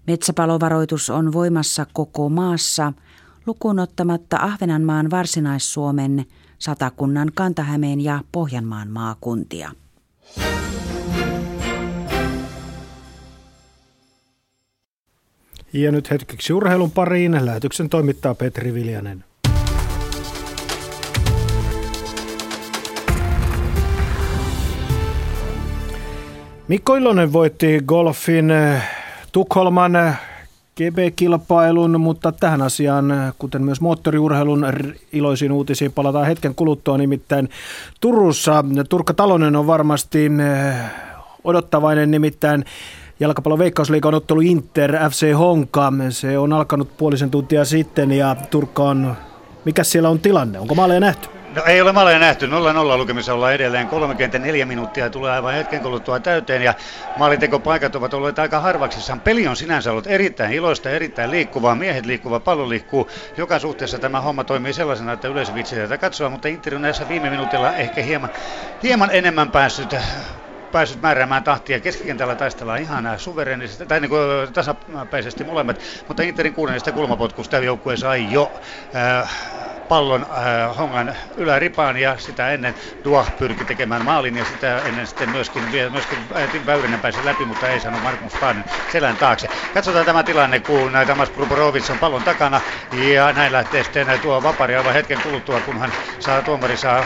Metsäpalovaroitus on voimassa koko maassa, lukuun ottamatta Ahvenanmaan varsinais-Suomen, Satakunnan, Kantahämeen ja Pohjanmaan maakuntia. Ja nyt hetkeksi urheilun pariin. Lähetyksen toimittaa Petri Viljanen. Mikko Ilonen voitti golfin Tukholman GB-kilpailun, mutta tähän asiaan, kuten myös moottoriurheilun iloisiin uutisiin, palataan hetken kuluttua. Nimittäin Turussa Turkka Talonen on varmasti eh, odottavainen, nimittäin jalkapallon veikkausliikan ottelu Inter FC Honka. Se on alkanut puolisen tuntia sitten ja Turkka on, mikä siellä on tilanne? Onko maaleja nähty? No ei ole maaleja nähty. 0-0 lukemissa ollaan edelleen. 34 minuuttia tulee aivan hetken kuluttua täyteen ja maalintekopaikat ovat olleet aika harvaksissaan. Peli on sinänsä ollut erittäin iloista, erittäin liikkuvaa. Miehet liikkuva, pallo liikkuu. Joka suhteessa tämä homma toimii sellaisena, että yleisö vitsi tätä katsoa, mutta Inter on näissä viime minuutilla ehkä hieman, hieman enemmän päässyt päässyt määräämään tahtia. Keskikentällä taistellaan ihan suverenisesti, tai niin kuin tasapäisesti molemmat, mutta Interin kuudennesta kulmapotkusta joukkue sai jo äh, pallon äh, Hongan yläripaan ja sitä ennen Duah pyrki tekemään maalin ja sitä ennen sitten myöskin, myöskin Tim Väyrynen pääsi läpi, mutta ei saanut Markus Paanen selän taakse. Katsotaan tämä tilanne, kun Tamas Gruborovic on pallon takana ja näin lähtee sitten tuo vapari aivan hetken kuluttua, kun hän saa, tuomari saa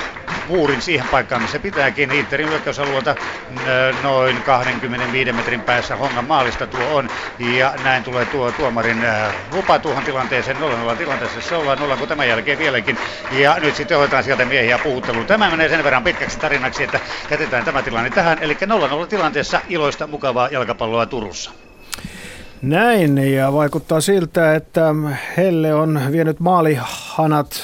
muurin siihen paikkaan, missä pitääkin. Interin hyökkäysalueelta äh, noin 25 metrin päässä Hongan maalista tuo on ja näin tulee tuo tuomarin äh, lupa tuohon tilanteeseen 0-0 tilanteessa. Se ollaan 0, kun tämän jälkeen vielä vieläkin. Ja nyt sitten otetaan sieltä miehiä puhutteluun. Tämä menee sen verran pitkäksi tarinaksi, että jätetään tämä tilanne tähän. Eli 0-0 tilanteessa iloista mukavaa jalkapalloa Turussa. Näin, ja vaikuttaa siltä, että Helle on vienyt maalihanat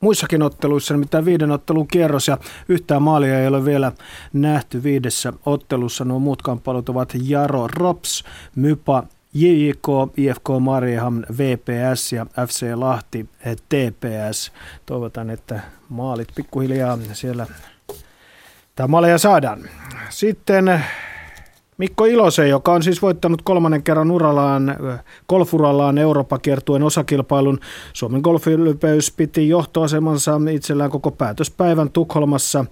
muissakin otteluissa, nimittäin viiden ottelun kierros ja yhtään maalia ei ole vielä nähty viidessä ottelussa. Nuo muut kamppailut ovat Jaro Rops, Mypa JJK, IFK Mariehamn, VPS ja FC Lahti TPS. Toivotan, että maalit pikkuhiljaa siellä tämä maaleja saadaan. Sitten Mikko Ilose, joka on siis voittanut kolmannen kerran urallaan, golfurallaan Eurooppa-kiertuen osakilpailun. Suomen golfilypeys piti johtoasemansa itsellään koko päätöspäivän Tukholmassa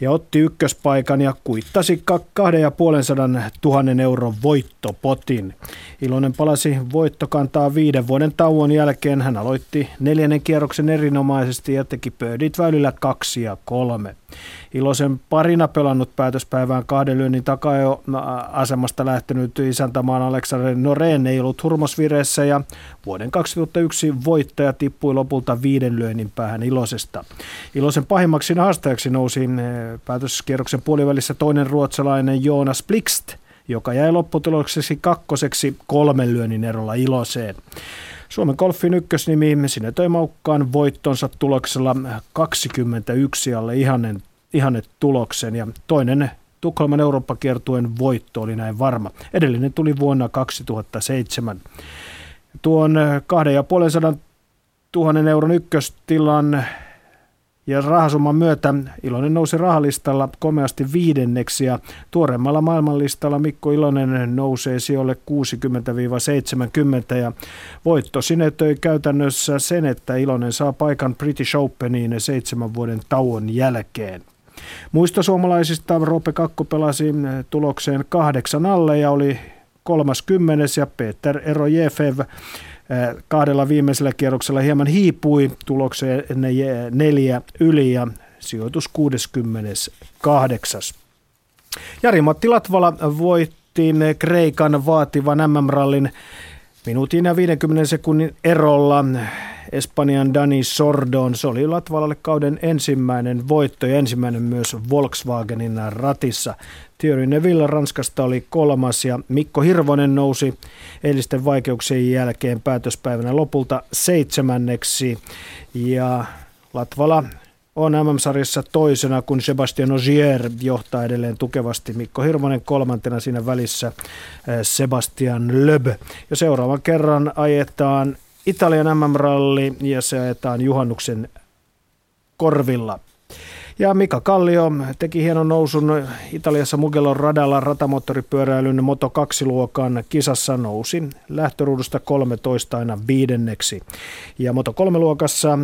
ja otti ykköspaikan ja kuittasi 2500 tuhannen euron voittopotin. Ilonen palasi voittokantaa viiden vuoden tauon jälkeen. Hän aloitti neljännen kierroksen erinomaisesti ja teki pöydit väylillä kaksi ja kolme. Iloisen parina pelannut päätöspäivään kahden lyönnin takaa jo asemasta lähtenyt isäntämaan Alexander Noreen ei ollut hurmosvireessä ja vuoden 2001 voittaja tippui lopulta viiden lyönnin päähän Ilosesta. Iloisen pahimmaksi haastajaksi nousi päätöskierroksen puolivälissä toinen ruotsalainen Jonas Blixt, joka jäi lopputulokseksi kakkoseksi kolmen lyönnin erolla Iloseen. Suomen golfin ykkösnimi sinetöi maukkaan voittonsa tuloksella 21 alle ihanen, ihanne tuloksen ja toinen Tukholman Eurooppa-kiertueen voitto oli näin varma. Edellinen tuli vuonna 2007. Tuon 2500 000 euron ykköstilan ja rahasumman myötä Ilonen nousi rahalistalla komeasti viidenneksi ja tuoreemmalla maailmanlistalla Mikko Ilonen nousee sijoille 60-70 ja voitto sinetöi käytännössä sen, että Ilonen saa paikan British Openiin seitsemän vuoden tauon jälkeen. Muista suomalaisista Roope Kakko pelasi tulokseen kahdeksan alle ja oli 30. ja Peter Ero Jefev kahdella viimeisellä kierroksella hieman hiipui tulokseen neljä yli ja sijoitus 68. Jari-Matti Latvala voitti Kreikan vaativan MM-rallin minuutin ja 50 sekunnin erolla Espanjan Dani Sordon. Se oli Latvalalle kauden ensimmäinen voitto ja ensimmäinen myös Volkswagenin ratissa. Thierry Neville Ranskasta oli kolmas ja Mikko Hirvonen nousi eilisten vaikeuksien jälkeen päätöspäivänä lopulta seitsemänneksi. Ja Latvala on MM-sarjassa toisena, kun Sebastian Ogier johtaa edelleen tukevasti. Mikko Hirvonen kolmantena siinä välissä eh, Sebastian Löb. Ja seuraavan kerran ajetaan Italian MM-ralli ja se ajetaan juhannuksen korvilla. Ja Mika Kallio teki hienon nousun Italiassa Mugelon radalla ratamoottoripyöräilyn Moto 2-luokan kisassa nousi lähtöruudusta 13 aina viidenneksi. Ja Moto 3-luokassa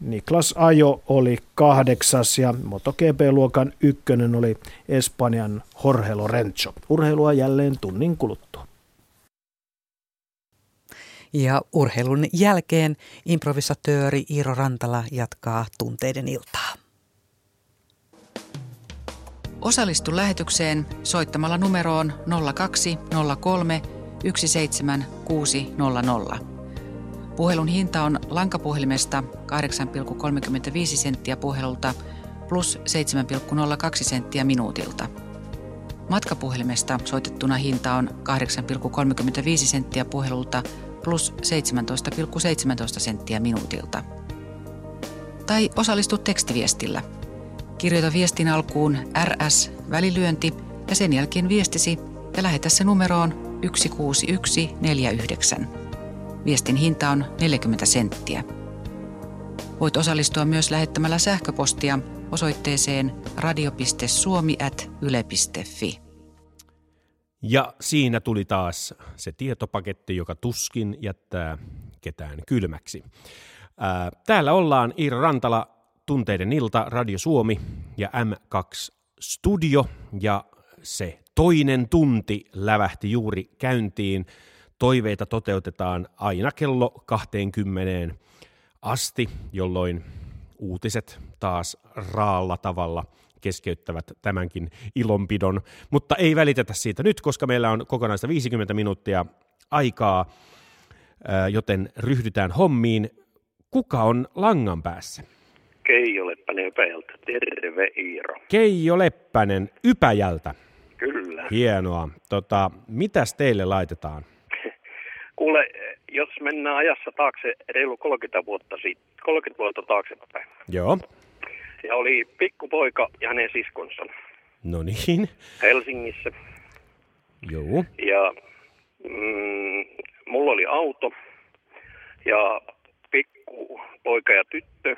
Niklas Ajo oli kahdeksas ja MotoGP-luokan ykkönen oli Espanjan Jorge Lorenzo. Urheilua jälleen tunnin kuluttua. Ja urheilun jälkeen improvisatööri Iiro Rantala jatkaa tunteiden iltaa. Osallistu lähetykseen soittamalla numeroon 0203 17600. Puhelun hinta on lankapuhelimesta 8,35 senttiä puhelulta plus 7,02 senttiä minuutilta. Matkapuhelimesta soitettuna hinta on 8,35 senttiä puhelulta plus 17,17 senttiä minuutilta. Tai osallistu tekstiviestillä. Kirjoita viestin alkuun RS välilyönti ja sen jälkeen viestisi ja lähetä se numeroon 16149. Viestin hinta on 40 senttiä. Voit osallistua myös lähettämällä sähköpostia osoitteeseen radio.suomi.yle.fi. Ja siinä tuli taas se tietopaketti, joka tuskin jättää ketään kylmäksi. Ää, täällä ollaan Iira Rantala, Tunteiden ilta, Radio Suomi ja M2 Studio ja se toinen tunti lävähti juuri käyntiin. Toiveita toteutetaan aina kello 20 asti, jolloin uutiset taas raalla tavalla – keskeyttävät tämänkin ilonpidon, mutta ei välitetä siitä nyt, koska meillä on kokonaista 50 minuuttia aikaa, joten ryhdytään hommiin. Kuka on langan päässä? Keijo Leppänen Ypäjältä. Terve Iiro. Keijo Leppänen Ypäjältä. Kyllä. Hienoa. Tota, mitäs teille laitetaan? Kuule, jos mennään ajassa taakse reilu 30 vuotta, 30 vuotta taaksepäin. Joo ja oli pikkupoika ja hänen siskonsa. No niin. Helsingissä. Joo. Ja mm, mulla oli auto ja pikku poika ja tyttö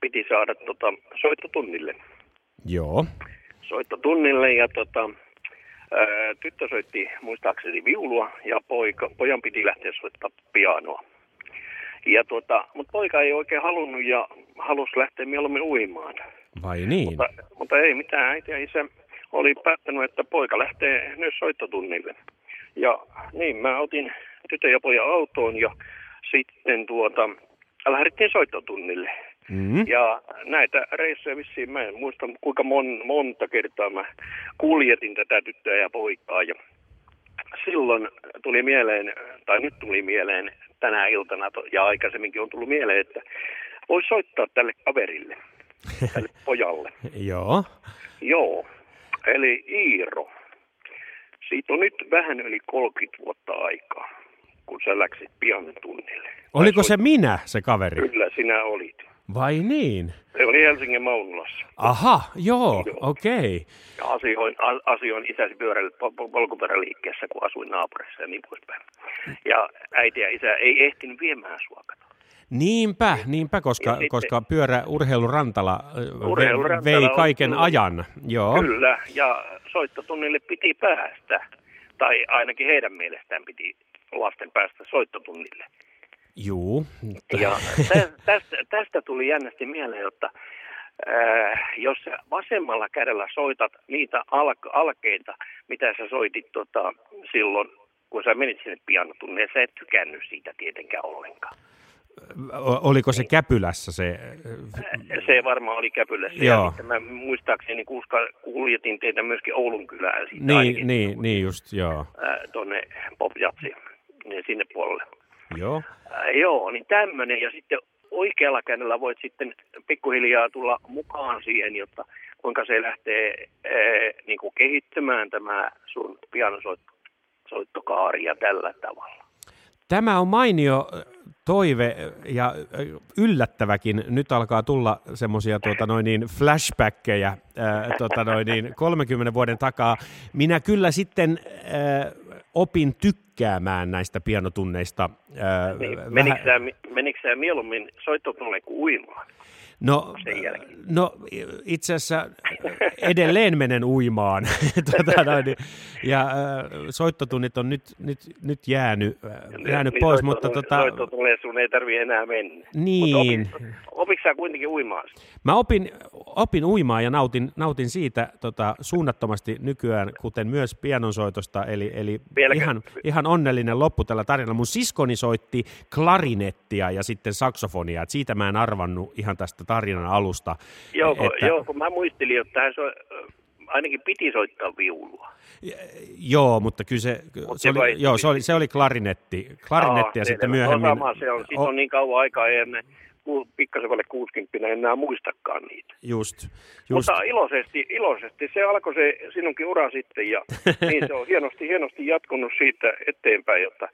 piti saada tota, soittotunnille. Joo. Soittotunnille ja tota, ää, tyttö soitti muistaakseni viulua ja poika, pojan piti lähteä soittaa pianoa. Ja tota, mutta poika ei oikein halunnut ja halusi lähteä mieluummin uimaan. Vai niin? Mutta, mutta ei mitään, äiti ja isä oli päättänyt, että poika lähtee nyt soittotunnille. Ja niin, mä otin tytön ja pojan autoon ja sitten tuota, lähdettiin soittotunnille. Mm. Ja näitä reissuja vissiin, mä en muista kuinka mon, monta kertaa mä kuljetin tätä tyttöä ja poikaa. Ja silloin tuli mieleen, tai nyt tuli mieleen tänä iltana ja aikaisemminkin on tullut mieleen, että voisi soittaa tälle kaverille, tälle pojalle. Joo. Joo, eli Iiro. Siitä on nyt vähän yli 30 vuotta aikaa, kun sä läksit pianotunnille. Oliko se minä, se kaveri? Kyllä sinä olit. Vai niin? Se oli Helsingin Maunulassa. Aha, joo, okei. Ja asioin, asioin isäsi pyörällä pol- pol- polkupyöräliikkeessä, kun asuin naapurissa ja niin poispäin. Ja äiti ja isä ei ehtinyt viemään sua. Niinpä, niinpä, koska, sitten- koska pyörä Urheilurantala Urheilurantala vei on kaiken kyllä. ajan. Joo. Kyllä, ja soittotunnille piti päästä. Tai ainakin heidän mielestään piti lasten päästä soittotunnille. Juu. Ja tä, tästä, tästä tuli jännästi mieleen, että äh, jos sä vasemmalla kädellä soitat niitä al- alkeita, mitä sä soitit tota, silloin, kun sä menit sinne pianotunnille, sä et tykännyt siitä tietenkään ollenkaan. Oliko se Käpylässä se? Se varmaan oli käpylässä. Joo. Ja sitten mä muistaakseni kuska, kuljetin teitä myöskin Oulun kylään siitä ainakin, Niin, niin, niin just, joo. äh, tuonne Popjatsiin, niin sinne puolelle. Joo. Äh, joo, niin tämmöinen. Ja sitten oikealla kädellä voit sitten pikkuhiljaa tulla mukaan siihen, jotta kuinka se lähtee äh, niin kuin kehittymään tämä sun pianosoittokaari ja tällä tavalla. Tämä on mainio ö, toive ö, ja yllättäväkin. Nyt alkaa tulla semmoisia tuota noin niin flashbackkejä ää, tuota noin niin 30 vuoden takaa. Minä kyllä sitten ää, opin tykkäämään näistä pianotunneista. Ää, Niin, menikö, sä, menikö sä mieluummin soittotunne kuin uimaan? No, no itse asiassa edelleen menen uimaan. tuota, noin, niin- ja äh, soittotunnit on nyt, nyt, nyt jäänyt, äh, jäänyt Niin pois, soittotunne- mutta tota, Soittotunne sun ei tarvi enää mennä. niin, opit, opitko sä kuitenkin uimaan? mä opin, opin uimaan ja nautin, nautin siitä tota, suunnattomasti nykyään, kuten myös pianonsoitosta, eli, eli Vieläkö? ihan, ihan onnellinen loppu tällä tarinalla. Mun siskoni soitti klarinettia ja sitten saksofonia, et siitä mä en arvannut ihan tästä tarinan alusta. Joo, että- joo, kun mä muistelin, että hän so, ainakin piti soittaa viulua. Joo, mutta kyllä se, Mut se, oli, joo, se, oli, se oli klarinetti, klarinetti ja Aa, sitten myöhemmin... No sama, se on, siitä on niin kauan aikaa, ku- pikkasen vaille 60 en enää muistakaan niitä. Just, just. Mutta iloisesti, iloisesti se alkoi se sinunkin ura sitten ja niin se on hienosti, hienosti jatkunut siitä eteenpäin, jotta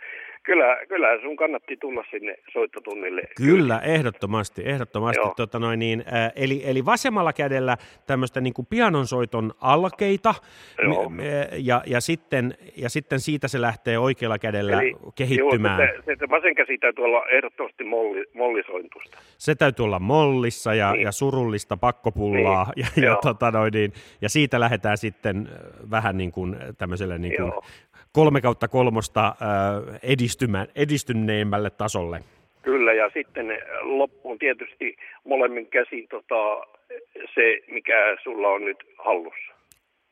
kyllä, kyllä sun kannatti tulla sinne soittotunnille. Kyllä, ehdottomasti, ehdottomasti. Joo. Tota noin niin, äh, eli, eli vasemmalla kädellä tämmöistä niin kuin pianonsoiton alkeita, Joo. m- äh, ja, ja, sitten, ja sitten siitä se lähtee oikealla kädellä Eli- kehittymään. Joo, se, se vasen käsi täytyy olla ehdottomasti molli, mollisointusta. Se täytyy olla mollissa ja, Niin. ja surullista pakkopullaa, Niin, ja, ja, joo. tota noin, niin, ja siitä lähdetään sitten äh, vähän niin kuin tämmöiselle niin kuin Kolme kautta kolmosta äh, edistyneemmälle tasolle. Kyllä, ja sitten loppuun tietysti molemmin käsin tota, se, mikä sulla on nyt hallussa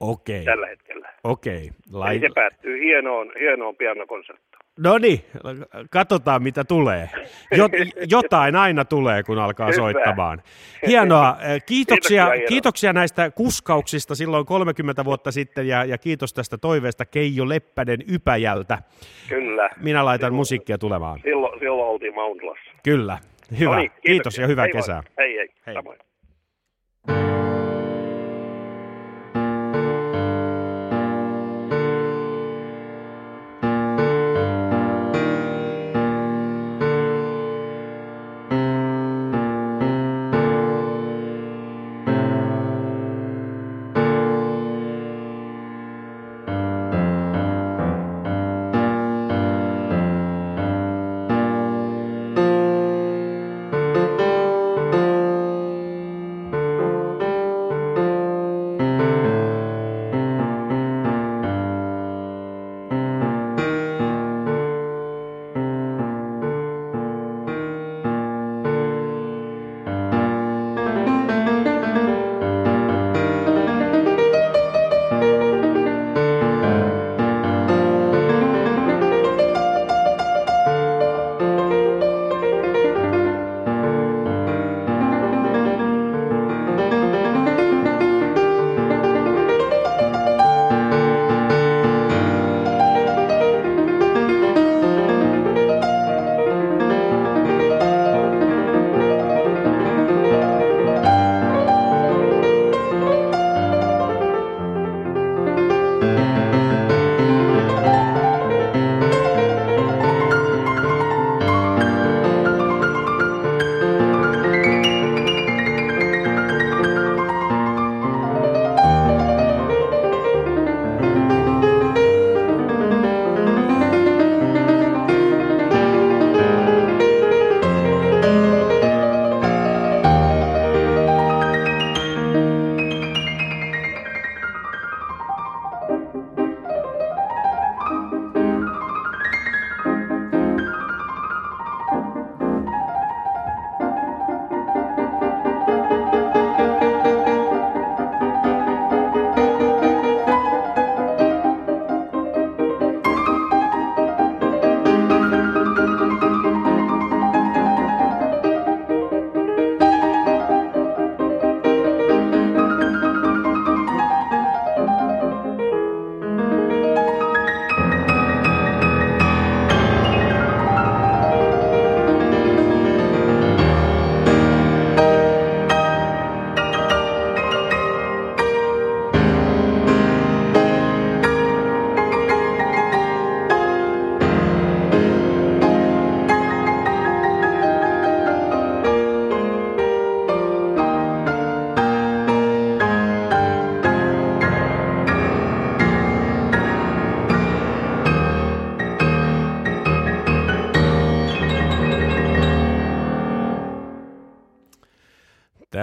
Okei, tällä hetkellä. okei. Eli Lai... se päättyy hienoon, hienoon pianokonserttiin. No niin, katsotaan mitä tulee. Jot, jotain aina tulee, kun alkaa Hyvä. soittamaan. Hienoa. Kiitoksia, Kiitoksia, Eero. kiitoksia näistä kuskauksista silloin 30 vuotta sitten ja, ja kiitos tästä toiveesta Keijo Leppänen Ypäjältä. Kyllä. Minä laitan musiikkia tulemaan. Silloin, silloin oltiin Mountlassa. Kyllä. Hyvä. No niin, Kiitos kiitoksia. ja hyvää Hei kesää. Hei hei. Hei. Samoin.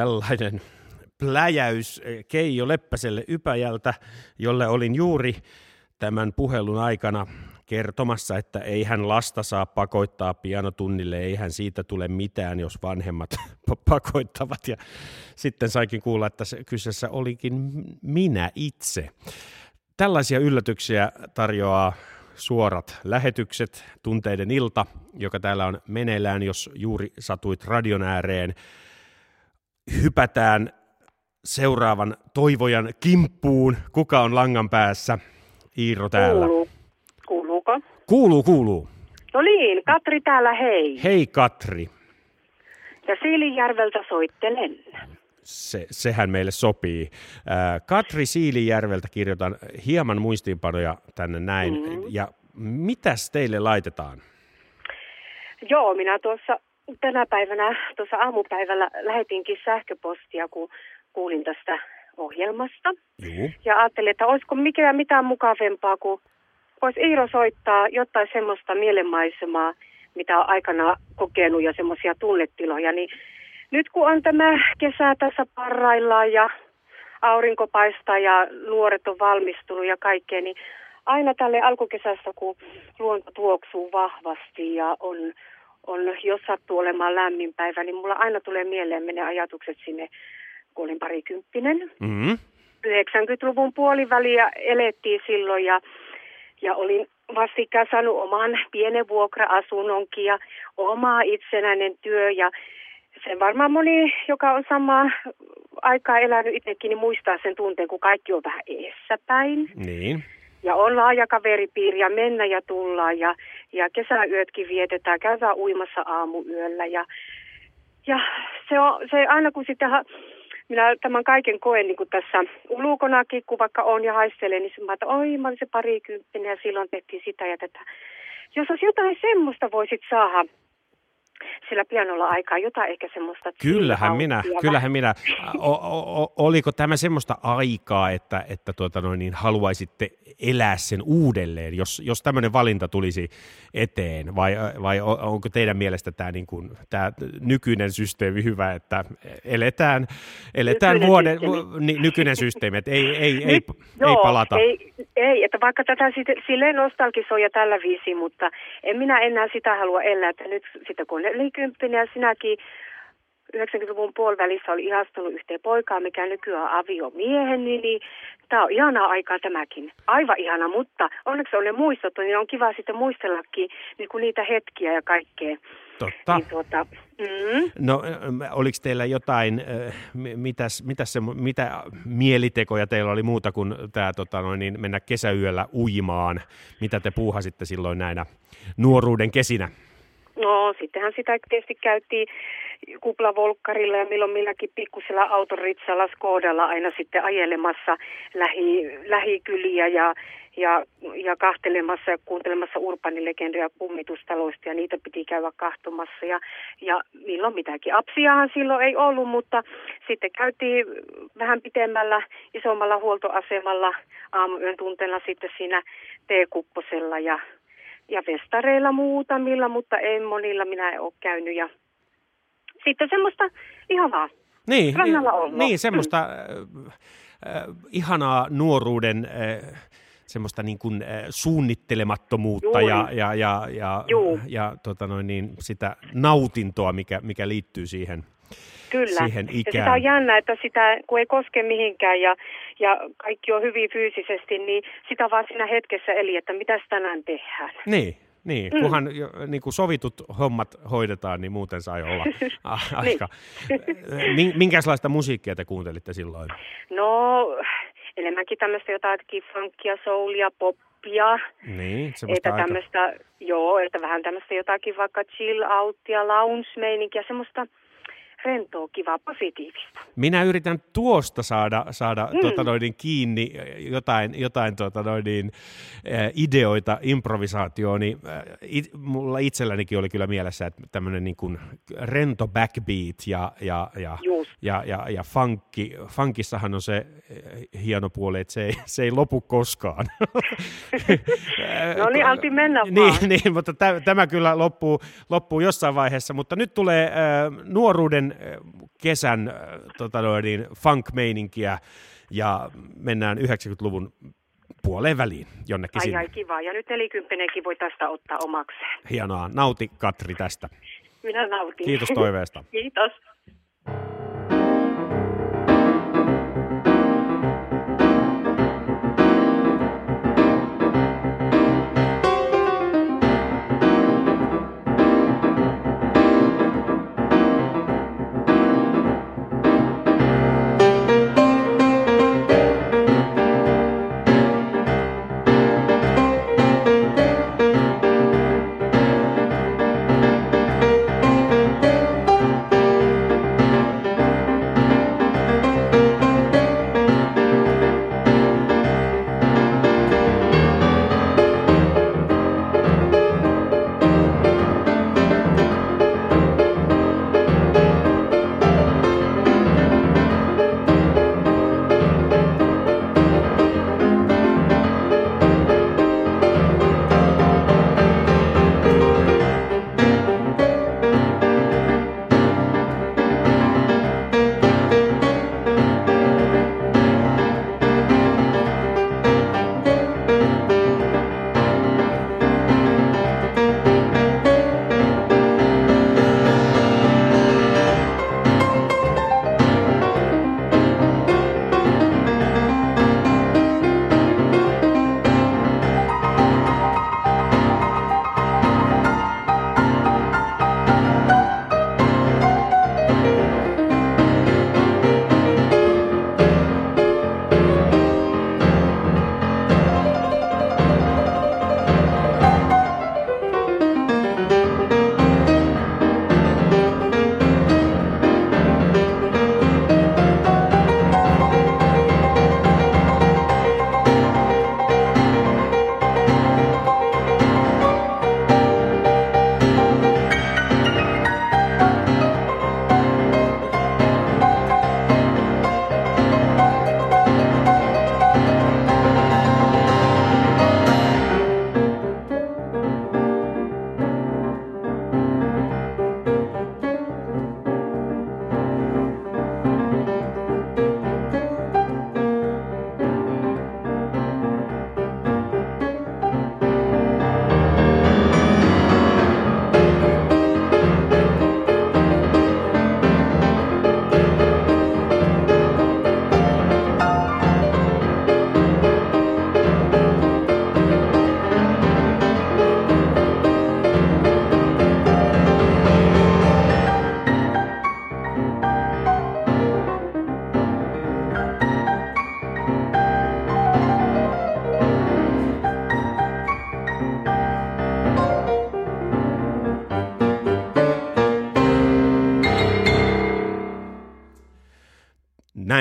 Tällainen pläjäys Keijo Leppäselle Ypäjältä, jolle olin juuri tämän puhelun aikana kertomassa, että ei hän lasta saa pakoittaa pianotunnille, ei hän siitä tule mitään, jos vanhemmat pakoittavat. Ja sitten saikin kuulla, että se kyseessä olikin minä itse. Tällaisia yllätyksiä tarjoaa suorat lähetykset, tunteiden ilta, joka täällä on meneillään, jos juuri satuit radion ääreen. Hypätään seuraavan toivojan kimppuun. Kuka on langan päässä? Iiro täällä. Kuuluu. Kuuluuko? Kuuluu, kuuluu. No niin, Katri täällä hei. Hei Katri. Ja Siilijärveltä soittelen. Se, sehän meille sopii. Katri Siilijärveltä kirjoitan hieman muistiinpanoja tänne näin. Mm-hmm. Ja mitäs teille laitetaan? Joo, minä tuossa tänä päivänä, tuossa aamupäivällä lähetinkin sähköpostia, kun kuulin tästä ohjelmasta. Juu. Ja ajattelin, että olisiko mikään mitään mukavempaa, kun voisi Iiro soittaa jotain semmoista mielenmaisemaa, mitä on aikana kokenut ja semmoisia tunnetiloja. Niin nyt kun on tämä kesä tässä parraillaan ja aurinko paistaa ja nuoret on valmistunut ja kaikkea, niin aina tälle alkukesästä, kun luonto tuoksuu vahvasti ja on, on jos sattuu olemaan lämmin päivä, niin mulla aina tulee mieleen menee ajatukset sinne, kun olin parikymppinen. Mm-hmm. 90-luvun puoliväliä elettiin silloin ja, ja olin vastikään saanut oman pienen vuokra-asunnonkin ja oma itsenäinen työ ja sen varmaan moni, joka on samaa aikaa elänyt itsekin, niin muistaa sen tunteen, kun kaikki on vähän eessäpäin. Niin. Ja on laaja kaveripiiri ja mennä ja tulla. Ja, ja kesäyötkin vietetään, käydään uimassa aamuyöllä. Ja, ja se on se aina kun sitten minä tämän kaiken koen niin kuin tässä ulkonakin, kun vaikka on ja haistelen, niin mä että oi, mä olin se parikymppinen ja silloin tehtiin sitä ja tätä. Jos olisi jotain semmoista voisit saada sillä pianolla aikaa, jotain ehkä semmoista... Kyllähän minä, kyllähän minä. O, o, oliko tämä semmoista aikaa, että, että tuota noin, niin haluaisitte elää sen uudelleen, jos, jos tämmöinen valinta tulisi eteen, vai, vai onko teidän mielestä tämä, niin kuin, tämä nykyinen systeemi hyvä, että eletään, eletään nykyinen vuoden, systeemi. Ny, nykyinen systeemi, että ei, ei, Nyt, ei, joo, ei palata? Ei, ei, että vaikka tätä silleen nostalgisoi ja tällä viisi, mutta en minä enää sitä halua elää, että nyt sitten kun nelikymppinen ja sinäkin 90-luvun puolivälissä oli ihastunut yhteen poikaan, mikä nykyään on aviomiehen, niin, niin tämä on ihanaa aikaa tämäkin. Aivan ihana, mutta onneksi on ne muistot, niin on kiva sitten muistellakin niin kuin niitä hetkiä ja kaikkea. Totta. Niin tuota, mm. No oliko teillä jotain, mitäs, mitäs se, mitä mielitekoja teillä oli muuta kuin tämä tota, noin, niin mennä kesäyöllä uimaan? Mitä te puuhasitte silloin näinä nuoruuden kesinä? No sittenhän sitä tietysti käytiin kuplavolkkarilla ja milloin milläkin pikkusella autoritsalla Skodalla aina sitten ajelemassa lähi, lähikyliä ja, ja, ja kahtelemassa ja kuuntelemassa urbanilegendia kummitustaloista ja niitä piti käydä kahtomassa ja, ja milloin mitäkin. Apsiahan silloin ei ollut, mutta sitten käytiin vähän pitemmällä isommalla huoltoasemalla aamuyön tunteella sitten siinä teekupposella ja ja festareilla muutamilla, mutta ei monilla minä en ole käynyt. Ja sitten semmoista ihanaa. Niin, niin semmoista mm. äh, ihanaa nuoruuden äh, semmoista niin kuin, äh, suunnittelemattomuutta ja, ja, ja, ja, ja tota noin, niin, sitä nautintoa, mikä, mikä liittyy siihen Kyllä. siihen ikään. Ja sitä on jännä, että sitä, kun ei koske mihinkään ja, ja kaikki on hyvin fyysisesti, niin sitä vaan siinä hetkessä eli, että mitä tänään tehdään. Niin, niin, mm. kunhan niin kuin sovitut hommat hoidetaan, niin muuten sai olla aika. niin. Minkälaista musiikkia te kuuntelitte silloin? No, enemmänkin tämmöistä jotakin funkia, soulia, poppia. Niin, semmoista että tämmöistä, joo, että vähän tämmöistä jotakin vaikka chill outia, lounge-meininkiä, semmoista – rentoa, kivaa, positiivista. Minä yritän tuosta saada, saada mm. tuota noin, kiinni jotain, jotain tuota noin, äh, ideoita improvisaatioon, niin äh, it, mulla itsellänikin oli kyllä mielessä, että tämmöinen niin kuin rento backbeat ja, ja, ja, ja, ja, ja funkki, funkissahan on se äh, hieno puoli, että se ei, se ei lopu koskaan. no niin, Antti, mennä niin, vaan. Niin, mutta tämä kyllä loppuu, loppuu jossain vaiheessa, mutta nyt tulee äh, nuoruuden vähän kesän tota noin, niin funk-meininkiä ja mennään 90-luvun puoleen väliin jonnekin ai, sinne. ai kiva. Ja nyt nelikymppinenkin voi tästä ottaa omakseen. Hienoa. Nauti Katri tästä. Minä nautin. Kiitos toiveesta. Kiitos.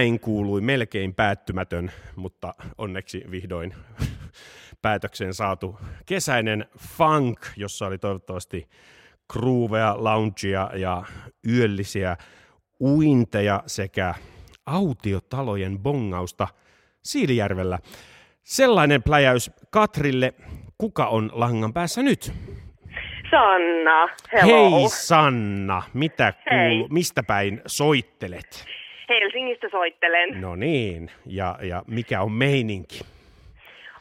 Näin kuului melkein päättymätön, mutta onneksi vihdoin päätökseen saatu kesäinen funk, jossa oli toivottavasti groovea, loungea ja yöllisiä uinteja sekä autiotalojen bongausta Siilijärvellä. Sellainen pläjäys Katrille. Kuka on langan päässä nyt? Sanna, hello. Hei Sanna, mitä kuuluu, mistä päin soittelet? Helsingistä soittelen. No niin, ja, ja mikä on meininki?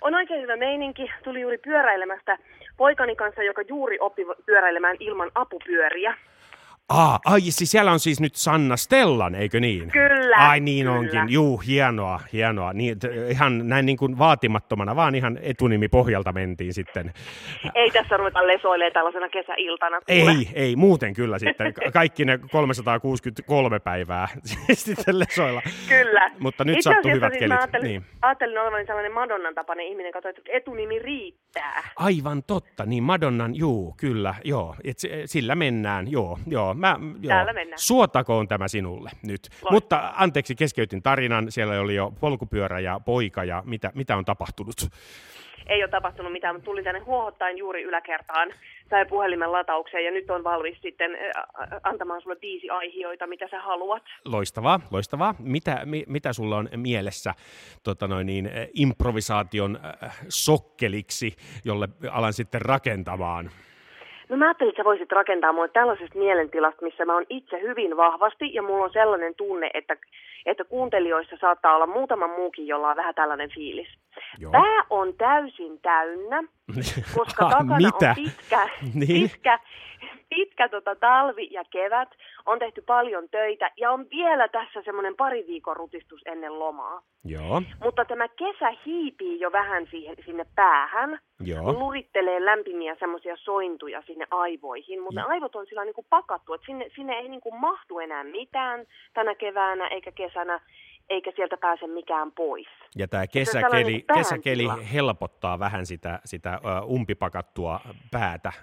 On oikein hyvä meininki. Tuli juuri pyöräilemästä poikani kanssa, joka juuri oppi pyöräilemään ilman apupyöriä. Ah, ai siis siellä on siis nyt Sanna Stellan, eikö niin? Kyllä, Ai niin kyllä. onkin, juu, hienoa, hienoa. Niin, t- ihan näin niin kuin vaatimattomana, vaan ihan etunimi pohjalta mentiin sitten. Ei tässä ruveta lesoilemaan tällaisena kesäiltana. kuule. Ei, ei, muuten kyllä sitten. Ka- Kaikki ne 363 päivää sitten lesoilla. Kyllä. Mutta nyt Itse sattui hyvät siis kelit. Mä ajattelin, Niin. ajattelin olevani sellainen Madonnan tapainen ihminen, katsoi, että etunimi riittää. Aivan totta, niin Madonnan, juu, kyllä, joo, et sillä mennään, joo, joo, mä, joo. Täällä mennään. Suotakoon tämä sinulle nyt. Loistavaa. Mutta anteeksi, keskeytin tarinan, siellä oli jo polkupyörä ja poika ja mitä, mitä on tapahtunut? Ei ole tapahtunut mitään, mutta tuli tänne huohottaen juuri yläkertaan. Sai puhelimen lataukseen ja nyt on valmis sitten antamaan sulle viisi aihioita, mitä sä haluat. Loistavaa, loistavaa. Mitä, mi, mitä sulla on mielessä tota noin niin, improvisaation äh, sokkeliksi, jolle alan sitten rakentamaan? No mä ajattelin, että sä voisit rakentaa mulle tällaisesta mielentilasta, missä mä oon itse hyvin vahvasti ja mulla on sellainen tunne, että, että kuuntelijoissa saattaa olla muutama muukin, jolla on vähän tällainen fiilis. Joo. Pää on täysin täynnä, koska takana Mitä? on pitkä, Niin. pitkä, pitkä tota, talvi ja kevät, on tehty paljon töitä ja on vielä tässä semmoinen pari viikon rutistus ennen lomaa. Joo, Mutta tämä kesä hiipii jo vähän siihen, sinne päähän, joo. lurittelee lämpimiä semmoisia sointuja sinne aivoihin, mutta ne aivot on sillä niin kuin pakattu, että sinne, sinne ei niin kuin mahtu enää mitään tänä keväänä eikä kesänä, eikä sieltä pääse mikään pois. Ja tämä se kesäkeli, kesäkeli helpottaa vähän sitä, sitä umpipakattua päätä,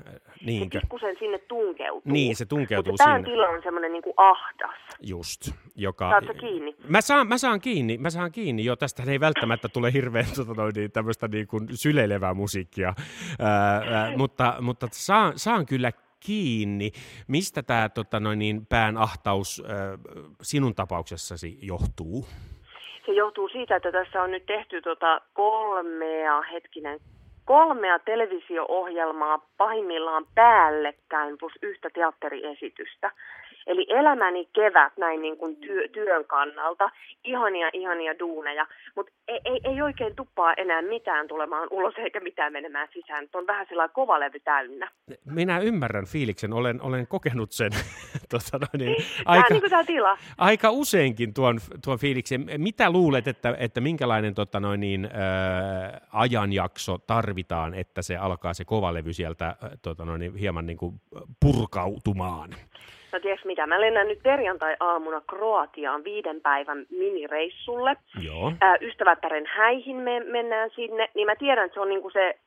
niinkö? Pikkusen sinne tunkeutuu. Niin, se tunkeutuu Mutta sinne. tila on semmoinen niin kuin ahdas. Just, joka... Saatko kiinni? Mä saan, mä saan kiinni, mä saan kiinni jo. Tästä ei välttämättä tule hirveän tota, noin, tämmöistä niin kuin syleilevää musiikkia, ää, ää, mutta, mutta saan, saan kyllä kiinni. Mistä tämä tota, niin, pään ahtaus ää, sinun tapauksessasi johtuu? Se johtuu siitä, että tässä on nyt tehty tota kolmea, hetkinen, kolmea televisio-ohjelmaa pahimmillaan päällekkäin plus yhtä teatteriesitystä. Eli elämäni kevät näin niin kuin työ, työn kannalta, ihania, ihania duuneja, mutta ei, ei, ei oikein tuppaa enää mitään tulemaan ulos eikä mitään menemään sisään. Nyt on vähän sellainen kova levy täynnä. Minä ymmärrän fiiliksen, olen, olen kokenut sen tota, noin, niin, Vähän aika, niin kuin tila. aika useinkin tuon, tuon fiiliksen. Mitä luulet, että, että minkälainen tota, noin, niin, ää, ajanjakso tarvitaan, että se alkaa se kova levy sieltä ää, tota, noin, niin, hieman niin kuin purkautumaan? No tiedätkö mitä, mä lennän nyt perjantai-aamuna Kroatiaan viiden päivän minireissulle. Joo. Ää, ystävättären häihin me mennään sinne, niin mä tiedän, että se on niinku se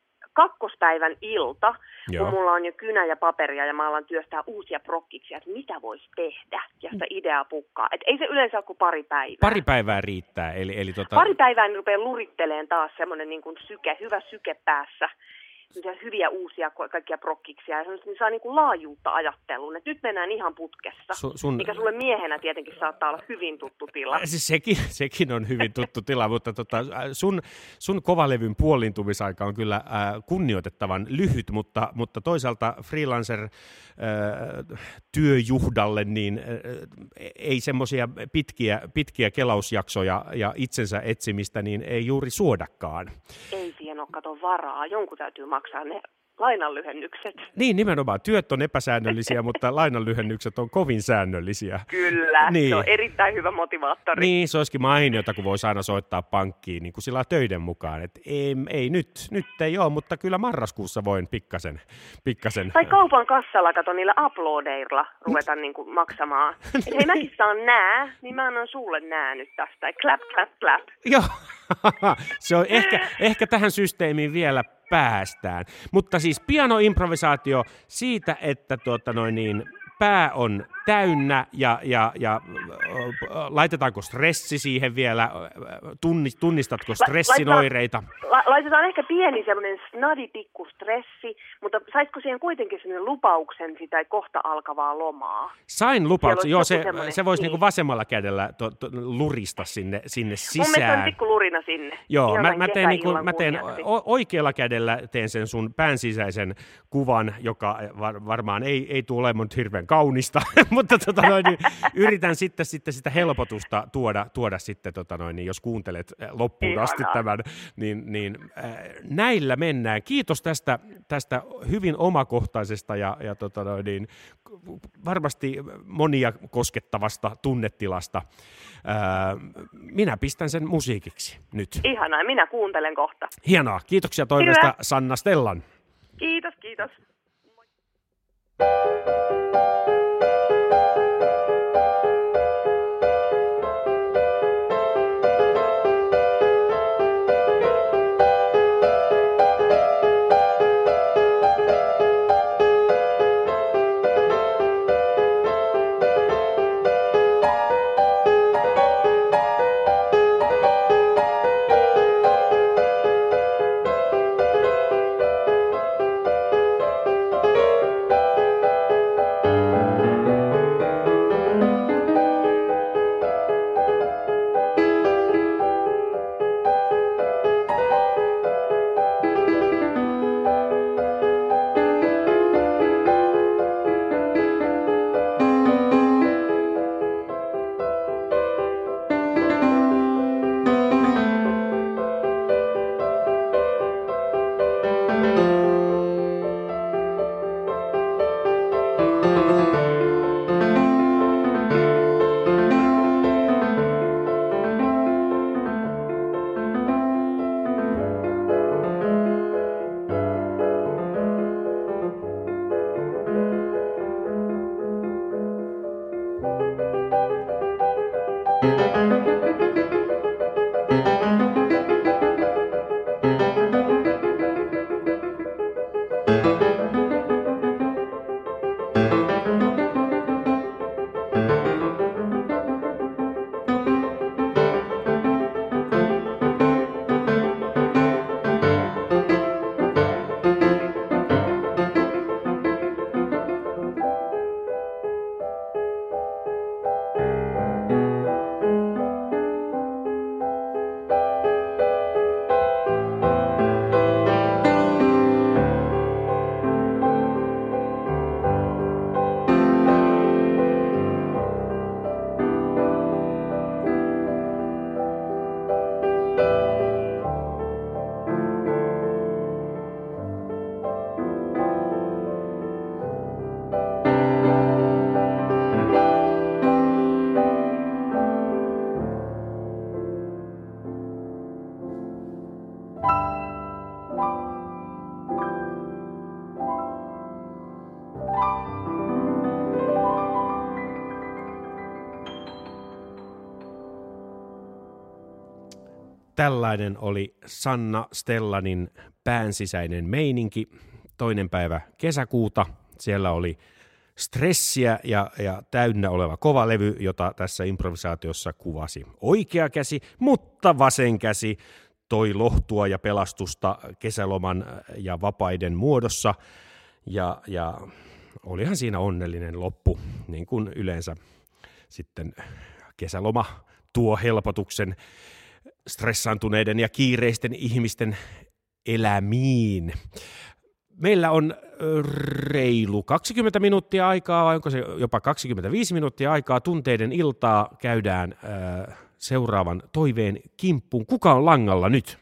kakkospäivän ilta, Joo. kun mulla on jo kynä ja paperia ja mä alan työstää uusia prokkiksia, että mitä voisi tehdä ja sitä ideaa pukkaa. Et ei se yleensä ole kuin pari päivää. Pari päivää riittää, eli, eli tota, Pari päivää niin rupeaa luritteleen taas semmoinen niin kuin syke, hyvä syke päässä. Hyviä uusia kaikkia prokkiksia ja niin saa niin kuin laajuutta ajatteluun. Et nyt mennään ihan putkessa, Su- sun- mikä sulle miehenä tietenkin saattaa olla hyvin tuttu tila. Siis sekin, sekin on hyvin tuttu tila, mutta tota, äh, sun, sun kovalevyn puolintumisaika on kyllä äh, kunnioitettavan lyhyt, mutta, mutta toisaalta freelancer äh, työjuhdalle niin äh, ei semmoisia pitkiä, pitkiä kelausjaksoja ja itsensä etsimistä niin ei juuri suodakaan. Ei siihen ole kato varaa. Jonkun täytyy maksaa ne lainanlyhennykset. Niin, nimenomaan. Työt on epäsäännöllisiä, mutta lainanlyhennykset on kovin säännöllisiä. Kyllä, Niin. se on erittäin hyvä motivaattori. Niin, se olisikin mainiota, kun voisi aina soittaa pankkiin niin kuin sillä töiden mukaan. Et ei, ei nyt, nyt ei ole, mutta kyllä marraskuussa voin pikkasen, pikkasen Tai kaupan kassalla, kato niillä uploadeilla ruveta niin kuin maksamaan. Et hei mäkin saan nää, niin mä annan sulle nää nyt tästä. Clap, clap, clap. Joo, se on ehkä, ehkä tähän systeemiin vielä päästään. Mutta siis pianoimprovisaatio siitä, että tuota noin niin, pää on täynnä ja, ja, ja laitetaanko stressi siihen vielä, Tunni- tunnistatko stressin oireita? La- laitetaan ehkä pieni semmoinen snadi pikku stressi, mutta saisiko siihen kuitenkin semmoinen lupauksen sitä kohta alkavaa lomaa? Sain lupauksen, joo, se, se voisi niin. niinku vasemmalla kädellä to, to, lurista sinne, sinne Mun mielestä on sisään. pikku lurina sinne. Joo, Ihan mä, mä, teen, niin kuin, kesäillan mä teen o- oikealla kädellä teen sen sun pään sisäisen kuvan, joka var, varmaan ei, ei tule olemaan hirveän kaunista, mutta tota noin, niin yritän sitten, sitten sitä helpotusta tuoda, tuoda sitten, tota noin, niin jos kuuntelet äh, loppuun Ihanaa. asti tämän, niin, niin äh, näillä mennään. Kiitos tästä, tästä hyvin omakohtaisesta ja, ja tota noin, niin, varmasti monia koskettavasta tunnetilasta. Äh, minä pistän sen musiikiksi nyt. Ihanaa, minä kuuntelen kohta. Hienoa. Kiitoksia toimesta. Sanna Stellan. Kiitos, kiitos. Thank Tällainen oli Sanna Stellanin päänsisäinen meininki. Toinen päivä kesäkuuta. Siellä oli stressiä ja, ja täynnä oleva kova levy, jota tässä improvisaatiossa kuvasi oikea käsi, mutta vasen käsi toi lohtua ja pelastusta kesäloman ja vapaiden muodossa. Ja, ja olihan siinä onnellinen loppu, niin kuin yleensä sitten kesäloma tuo helpotuksen stressaantuneiden ja kiireisten ihmisten elämiin. Meillä on reilu 20 minuuttia aikaa, vai onko se jopa 25 minuuttia aikaa tunteiden iltaa käydään äh, seuraavan toiveen kimppuun. Kuka on langalla nyt?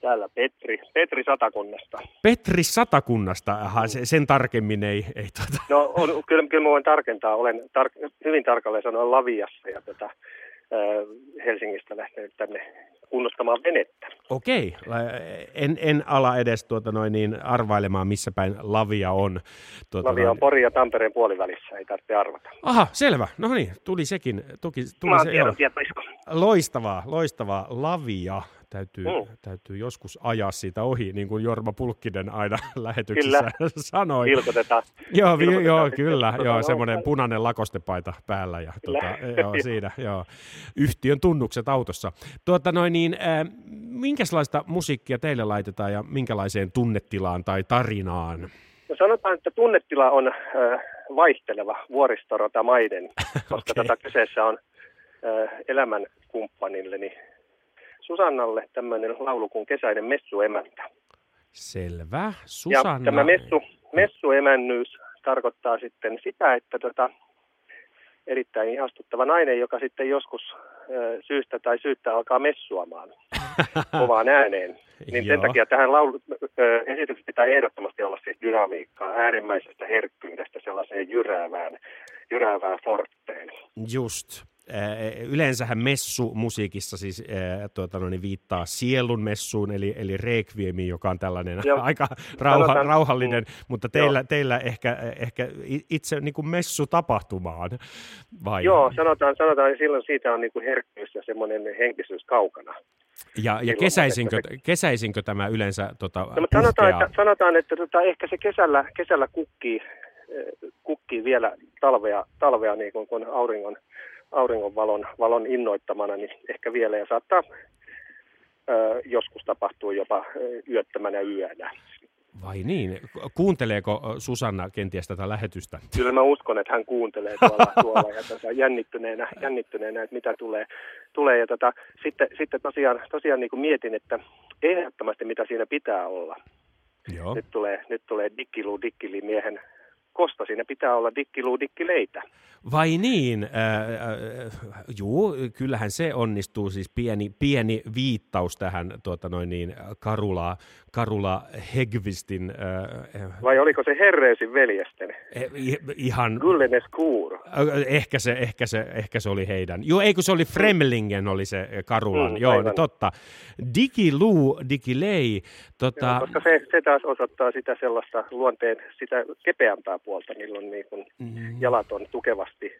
Täällä Petri, Petri Satakunnasta. Petri Satakunnasta, aha, sen tarkemmin ei... ei tuota. No on, kyllä, kyllä mä voin tarkentaa, olen tar- hyvin tarkalleen sanoen Laviassa ja tota, Helsingistä lähtenyt tänne kunnostamaan venettä. Okei, en, en ala edes tuota noin niin arvailemaan, missä päin Lavia on. Tuota Lavia on Pori ja Tampereen puolivälissä, ei tarvitse arvata. Aha, selvä. No niin, tuli sekin. Tuki, tuli Mä se, tiedon, Loistavaa, loistavaa. Lavia täytyy, mm. täytyy joskus ajaa siitä ohi, niin kuin Jorma Pulkkinen aina lähetyksessä kyllä. sanoi. Ilkotetaan. Joo, vi, Ilkotetaan joo kyllä, joo, semmoinen punainen lakostepaita päällä ja Kyllä. tota, joo, siinä, joo. yhtiön tunnukset autossa. Tuota, noin niin, äh, minkälaista musiikkia teille laitetaan ja minkälaiseen tunnetilaan tai tarinaan? No sanotaan, että tunnetila on äh, vaihteleva vuoristorotamaiden, koska Okei. tätä kyseessä on äh, elämänkumppanilleni Susannalle tämmöinen laulu kuin Kesäinen messuemäntä. Selvä. Susanna. Ja tämä messu, messuemännyys tarkoittaa sitten sitä, että tota, erittäin ihastuttava nainen, joka sitten joskus syystä tai syyttä alkaa messuamaan kovaan ääneen. Niin sen takia tähän laulu, esityksessä pitää ehdottomasti olla siis dynamiikkaa äärimmäisestä herkkyydestä sellaiseen jyräävään, jyräävään fortteen. Just. Äh, Yleensähän messu musiikissa siis äh, tuota, no, niin viittaa sielun messuun, eli, eli requiemiin, joka on tällainen Joo. aika rauha, Sanotaan- rauhallinen, mm. mutta teillä, teillä ehkä, ehkä itse niin kuin messu tapahtumaan, vai? Joo, sanotaan, sanotaan, että silloin siitä on niin kuin herkkyys ja semmoinen henkisyys kaukana. Ja, ja kesäisinkö, kesäisinkö tämä yleensä tota, No, sanotaan, että, sanotaan, että tota, ehkä se kesällä, kesällä kukkii, kukkii vielä talvea, talvea niin kuin, kun auringon, auringon valon, valon innoittamana, niin ehkä vielä ja saattaa ö, joskus tapahtua jopa ö, yöttömänä yönä. Vai niin? Kuunteleeko Susanna kenties tätä lähetystä? Kyllä mä uskon, että hän kuuntelee tuolla, tuolla ja tota, jännittyneenä, jännittyneenä, että mitä tulee. tulee. Ja tota, sitten, sitten tosiaan, tosiaan niin kuin mietin, että ehdottomasti mitä siinä pitää olla. Joo. Nyt tulee, nyt tulee dikkiluu dikkili miehen kosta. Siinä pitää olla dikkiluu dikkileitä. Vai niin? Äh, äh, juu, kyllähän se onnistuu. Siis pieni, pieni viittaus tähän tuota noin niin, Karula, Karula Hegvistin äh, Vai oliko se Herreusin veljesten? eh, i- ihan... Gullenes kuur. Äh, Ehkä se, ehkä, se, ehkä se oli heidän. Joo, ei kun se oli Fremlingen oli se eh, Karulan. Mm, Joo, aivan. niin totta. Digiluu, Digilei, tota, Joo, koska se, se taas osoittaa sitä sellaista luonteen, sitä kepeämpää puolta, milloin niin kun Mm. jalat on tukevasti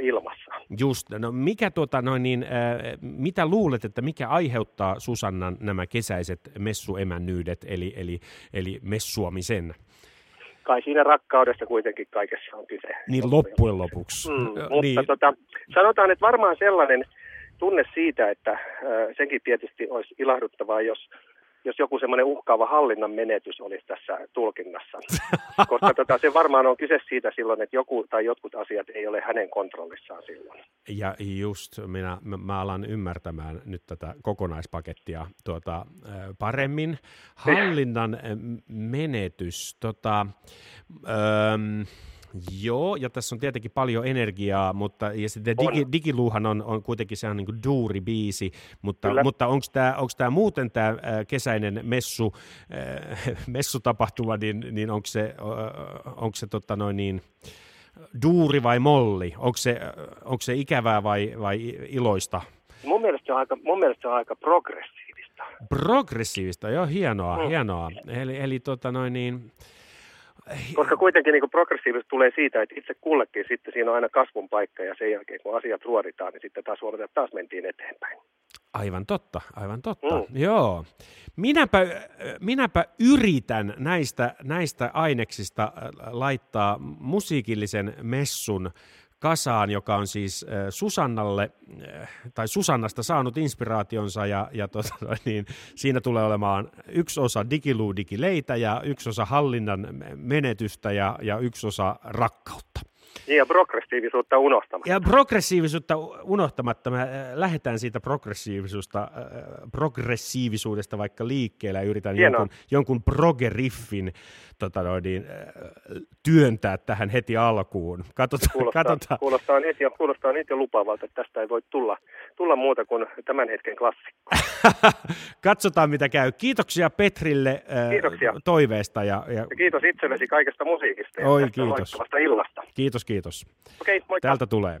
ilmassa. Just, no mikä tuota, noin niin, äh, mitä luulet, että mikä aiheuttaa Susannan nämä kesäiset messuemännyydet, eli, eli, eli messuamisen? Kai siinä rakkaudessa kuitenkin kaikessa on kyse. Niin loppujen lopuksi. Mm, mutta niin. tota, sanotaan, että varmaan sellainen tunne siitä, että äh, senkin tietysti olisi ilahduttavaa, jos jos joku semmoinen uhkaava hallinnan menetys olisi tässä tulkinnassa. Koska tota, se varmaan on kyse siitä silloin, että joku tai jotkut asiat ei ole hänen kontrollissaan silloin. Ja just minä, mä, alan ymmärtämään nyt tätä kokonaispakettia tuota, paremmin. Hallinnan äh, menetys, tota, ähm, Joo, ja tässä on tietenkin paljon energiaa, mutta ja sitten digi, digiluuhan on, on kuitenkin se on niin duuri-biisi, mutta, Kyllä. mutta onko tämä muuten tämä äh, kesäinen messu, äh, messutapahtuma, niin, niin onko se, äh, onko se tota noin niin, duuri vai molli? Onko se, äh, onko se ikävää vai, vai iloista? Mun mielestä se on aika, mun mielestä se on aika progressiivista. Progressiivista, joo, hienoa, Mm. hienoa. Eli, eli tota noin niin, Koska kuitenkin niin progressiivisuus tulee siitä, että itse kullekin sitten siinä on aina kasvun paikka ja sen jälkeen kun asiat ruoditaan, niin sitten taas huomataan, että taas mentiin eteenpäin. Aivan totta, aivan totta. Mm. Joo. Minäpä, minäpä yritän näistä, näistä aineksista laittaa musiikillisen messun kasaan, joka on siis äh, Susannalle, äh, tai Susannasta saanut inspiraationsa, ja, ja tota, niin, siinä tulee olemaan yksi osa digiluu digileitä, ja yksi osa hallinnan menetystä, ja, ja yksi osa rakkautta. Niin ja progressiivisuutta unohtamatta. Ja progressiivisuutta unohtamatta, me äh, lähdetään siitä progressiivisuudesta, progressiivisuudesta vaikka liikkeelle ja yritän Hienoa. jonkun, jonkun progeriffin tota noin, niin, työntää tähän heti alkuun. Katsotaan, Kuulostaa, katsotaan. kuulostaa, jo, kuulostaa nyt jo lupaavalta, että tästä ei voi tulla, tulla muuta kuin tämän hetken klassikko. katsotaan, mitä käy. Kiitoksia Petrille Kiitoksia. toiveesta. Ja, ja, Ja kiitos itsellesi kaikesta musiikista ja Oi, tästä kiitos. illasta. kiitos, kiitos. Okei, moikka. Täältä tulee.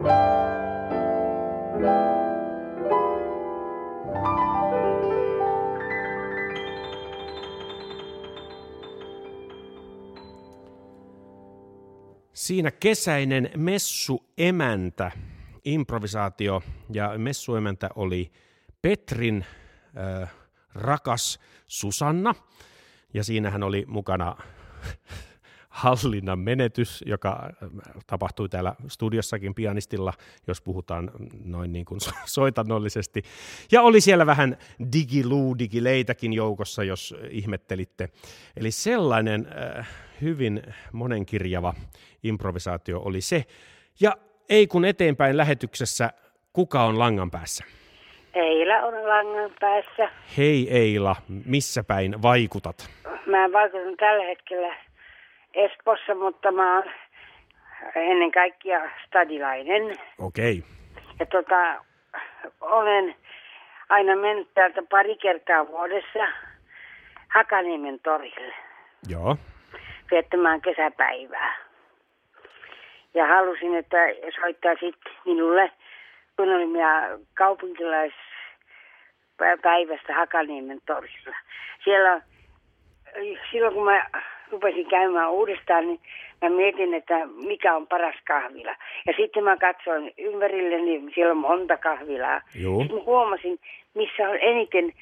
Siinä kesäinen messuemäntä, improvisaatio ja messuemäntä oli Petrin äh, rakas Susanna ja siinähän oli mukana hallinnan menetys, joka tapahtui täällä studiossakin pianistilla, jos puhutaan noin niin kuin soitannollisesti. Ja oli siellä vähän digiluu, digileitäkin joukossa, jos ihmettelitte. Eli sellainen äh, hyvin monenkirjava improvisaatio oli se. Ja ei kun eteenpäin lähetyksessä, kuka on langan päässä? Eila on langan päässä. Hei Eila, missä päin vaikutat? Mä vaikutan tällä hetkellä Espossa, mutta mä oon ennen kaikkea stadilainen. Okei. Okay. Ja tota, olen aina mennyt täältä pari kertaa vuodessa Hakaniemen torille. Joo. Viettämään kesäpäivää. Ja halusin, että soittaisit minulle, kun olin minä kaupunkilaispäivästä Hakaniemen torilla. Siellä, silloin kun mä rupesin käymään uudestaan, niin mä mietin, että mikä on paras kahvila. Ja sitten mä katsoin ympärille, niin siellä on monta kahvilaa. Joo. Sitten mä huomasin, missä on eniten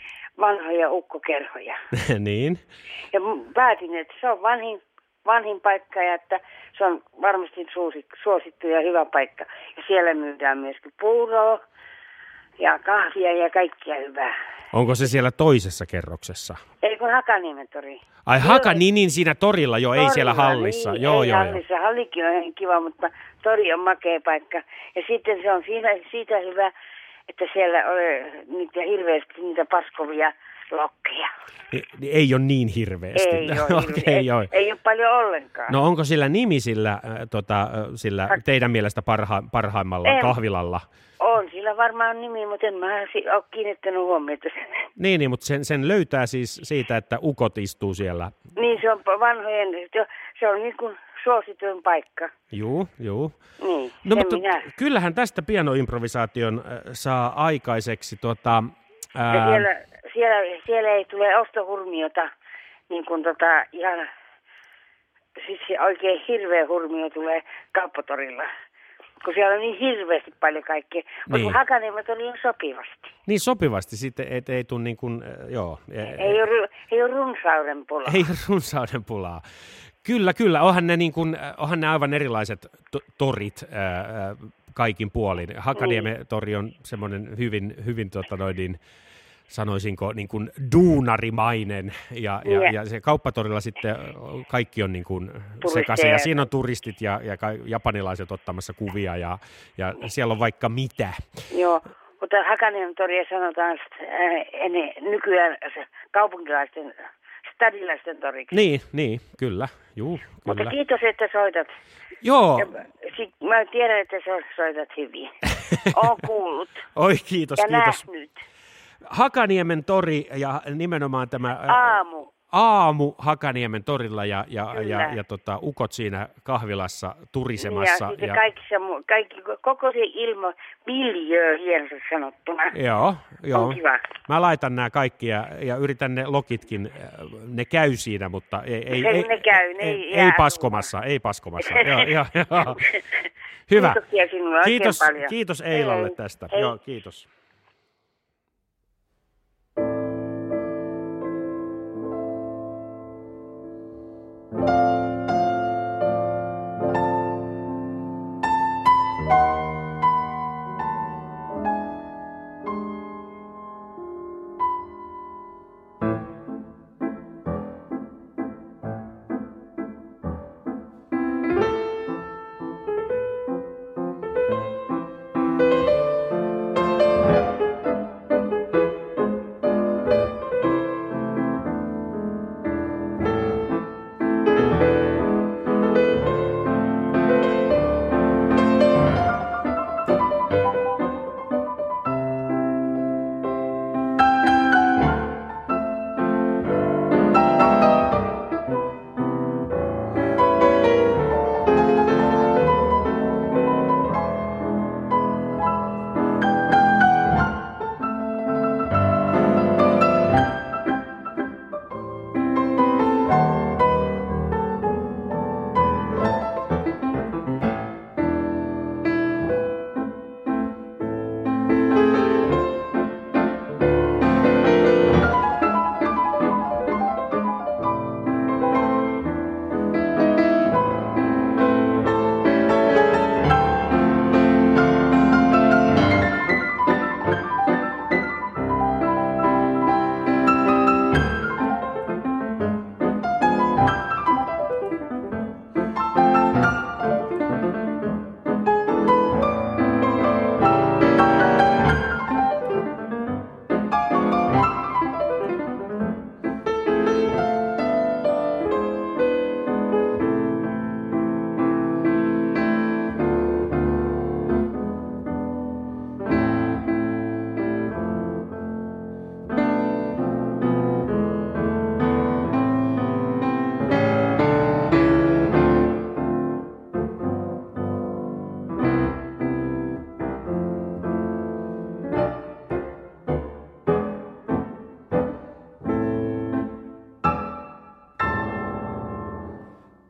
vanhoja ukkokerhoja. niin. Ja päätin, että se on vanhin, vanhin paikka ja että se on varmasti suosittu ja hyvä paikka. Ja siellä myydään myöskin puuroa ja kahvia ja kaikkia hyvää. Onko se siellä toisessa kerroksessa? Ei kun Hakaniemen tori. Ai Hakaninin siinä torilla, jo ei siellä hallissa. Niin, joo, ei joo, hallissa. Joo. Hallikin on ihan kiva, mutta tori on makea paikka. Ja sitten se on siinä, siitä hyvä, että siellä on niitä hirveästi niitä paskovia lokkeja. Ei, ei ole niin hirveästi. Ei ole, okay, ei, joo. ei ole paljon ollenkaan. No onko sillä nimi sillä, äh, tota, sillä teidän mielestä parha, parhaimmalla En. kahvilalla? On sillä varmaan nimi, mutta en mä ole kiinnittänyt huomiota sen. Niin, niin mutta sen, sen löytää siis siitä, että ukot istuu siellä. Niin, se on vanhojen, se on niin kuin suosituin paikka. Juu, juu. Niin, No mutta minä. kyllähän tästä pianoimprovisaation äh, saa aikaiseksi Ja ää, siellä, siellä, siellä ei tule ostohurmiota, niin kuin tota ihan, siis oikein hirveä hurmio tulee kauppatorilla. Kun siellä on niin hirveästi paljon kaikkea. Mutta Niin. niin. Hakaniemet oli sopivasti. niin sopivasti sitten, et, ei tule niin kuin, äh, joo. Ei ole, ei ole runsauden pula. Ei runsauden pulaa. Kyllä, kyllä. Onhan ne, niin kuin, äh, onhan ne aivan erilaiset to- torit ää, ää, kaikin puolin. Hakaniemen Niin. tori on semmoinen hyvin, hyvin tota noin, niin, sanoisinko niin kuin duunarimainen ja, ja, Niin. ja se kauppatorilla sitten kaikki on niin kuin sekaisin ja siinä on turistit ja, ja japanilaiset ottamassa kuvia ja, ja siellä on vaikka mitä. Joo, mutta Hakaniemen toria sanotaan ennen, nykyään se kaupunkilaisten, stadilaisten toriksi. Niin, niin, kyllä, juu, Mutta kyllä. kiitos, että soitat. Joo, Ja, sit, mä tiedän, että sä soitat hyvin. Oon kuullut. oi kiitos, ja kiitos. nähnyt. Hakaniemen tori ja nimenomaan tämä Aamu. aamu Hakaniemen torilla ja, ja, Kyllä. ja, ja tota, ukot siinä kahvilassa Ja turisemassa. sitten kaikki, se, mu- kaikki, koko se ilma, miljö hienosti sanottuna. Joo, joo. On kiva. Mä laitan nämä kaikki ja, ja yritän ne lokitkin, ne käy siinä, mutta ei, ei, Se- ei, ne käy, ne ei, ei ei paskomassa, ei paskomassa. joo, joo, joo. Hyvä. Kiitoksia sinulle oikein Kiitos, paljon. kiitos Eilalle hei. tästä. Hei. Joo, kiitos.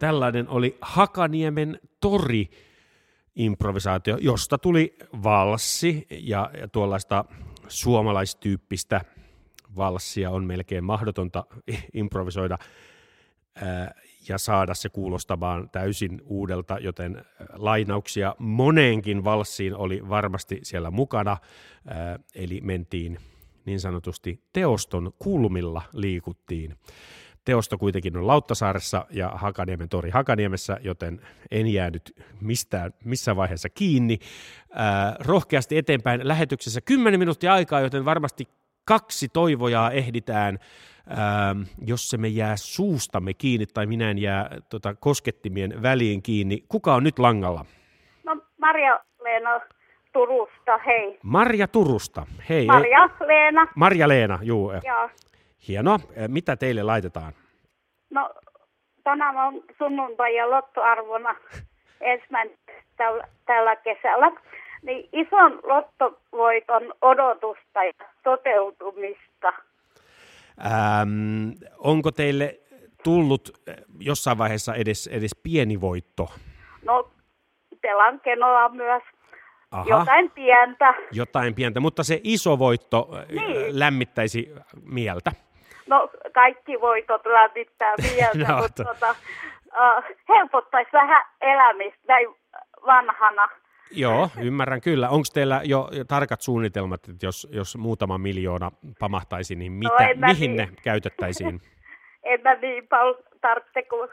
Tällainen oli Hakaniemen tori improvisaatio, josta tuli valssi ja, ja tuollaista suomalaistyyppistä valssia on melkein mahdotonta improvisoida ää, ja saada se kuulostamaan täysin uudelta, joten lainauksia moneenkin valssiin oli varmasti siellä mukana, ää, eli mentiin niin sanotusti teoston kulmilla liikuttiin. Teosto kuitenkin on Lauttasaaressa ja Hakaniemen tori Hakaniemessä, joten en jäänyt mistään, missään vaiheessa kiinni. Ää, rohkeasti eteenpäin lähetyksessä 10 minuuttia aikaa, joten varmasti kaksi toivojaa ehditään, ää, jos se me jää suustamme kiinni tai minä en jää tota, koskettimien väliin kiinni. Kuka on nyt langalla? No Marja-Leena Turusta, hei. Marja Turusta, hei. Marja-Leena. Marja-Leena, juu. Joo. Hienoa. Mitä teille laitetaan? No tänään on sunnuntai ja lottoarvona ensimmäinen tällä, tällä kesällä. Niin ison lottovoiton odotusta ja toteutumista. Ähm, onko teille tullut jossain vaiheessa edes, edes pieni voitto? No telan kenoa myös. Aha. Jotain pientä. Jotain pientä, mutta se iso voitto Niin. lämmittäisi mieltä. No kaikki voitot lämmittää mieltä, No, mutta tota, uh, helpottaisi vähän elämistä näin vanhana. Joo, ymmärrän kyllä. Onko teillä jo tarkat suunnitelmat, että jos, jos muutama miljoona pamahtaisi, niin mitä, No en mä mihin niin. ne käytettäisiin? En mä niin paljon tarvitse, kun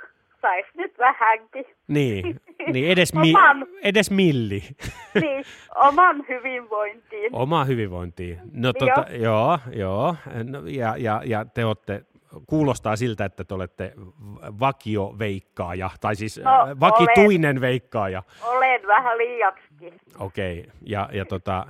sais nyt vähänkin. Niin, niin edes, mi, Oman- edes milli. niin, oman hyvinvointiin. Omaa hyvinvointia. No Niin tota, joo, joo. No, ja, ja, ja te olette, kuulostaa siltä, että te olette vakioveikkaaja, tai siis No, no, vakituinen veikkaaja. Olen vähän liiaksikin. Okei, okay. ja, ja tota,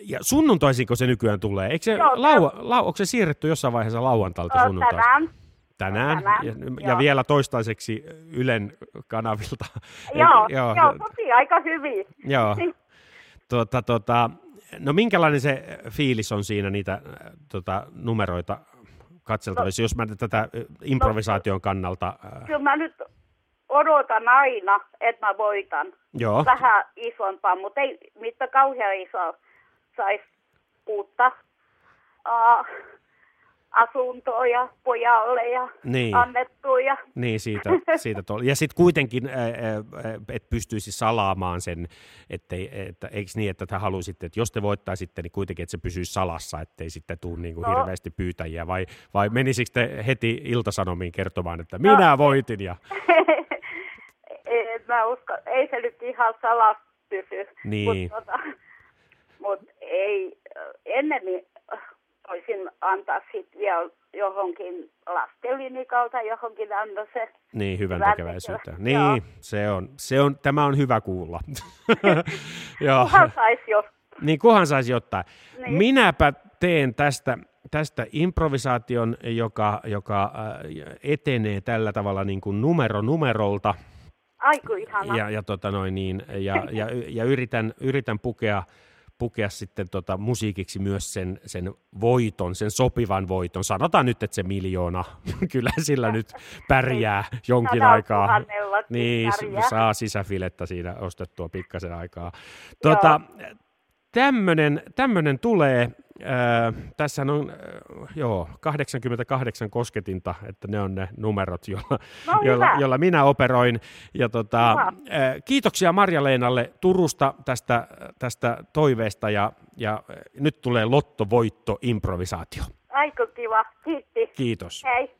ja sunnuntaisiko se nykyään tulee? Eikö se, Joo, lau, lau, onko se siirretty jossain vaiheessa lauantailta Ö, sunnuntaiksi? Tänään. Tänään, Tänään, ja, ja joo. vielä toistaiseksi Ylen kanavilta. Joo, joo, joo, tosi aika hyvin. Joo. Tota, tota, no minkälainen se fiilis on siinä niitä tota, numeroita katseltavissa, jos mä tätä improvisaation kannalta... Äh, Kyllä mä nyt odotan aina, että mä voitan. Joo. Vähän isompaa, mutta ei mitään kauhean iso saisi uutta uh, asuntoja pojalle ja Niin. annettu. Ja... Niin, siitä, siitä tol- Ja sitten kuitenkin, että pystyisi salaamaan sen, ettei, että, eikö niin, että te haluaisitte, että jos te voittaisitte, niin kuitenkin, että se pysyisi salassa, ettei sitten tule niin kuin No. hirveästi pyytäjiä, vai, vai menisikö te heti iltasanomiin kertomaan, että minä voitin, ja en mä usko, ei se nyt ihan salas pysy. Niin. Mutta tota, mut ei, ennemmin voisin antaa sitten vielä johonkin lastenlinikalta johonkin antaa se. niin hyvän tekeväisyyttä. tekevä. Niin, Joo. se on, se on, tämä on hyvä kuulla. Kuhan saisi jos. Niin kuhan saisi jotain. Niin. Minäpä teen tästä, tästä improvisaation, joka, joka äh, etenee tällä tavalla niin kuin numero numerolta. Aiku ihana. Ja, ja, tota noin niin, ja, ja, ja yritän, yritän pukea, pukea sitten tota musiikiksi myös sen, sen voiton, sen sopivan voiton. Sanotaan nyt, että se miljoona, kyllä sillä nyt pärjää jonkin Sadalla aikaa. Niin, pärjää. saa sisäfilettä siinä ostettua pikkasen aikaa. Tota, tämmönen tulee. Tässä on joo, 88 kosketinta, että ne on ne numerot, joilla, No joilla, hyvä. joilla minä operoin. Ja tota, kiitoksia Marja-Leenalle Turusta tästä, tästä toiveesta ja, ja nyt tulee lottovoitto improvisaatio. Aiku kiva. Kiitti. Kiitos. Hei.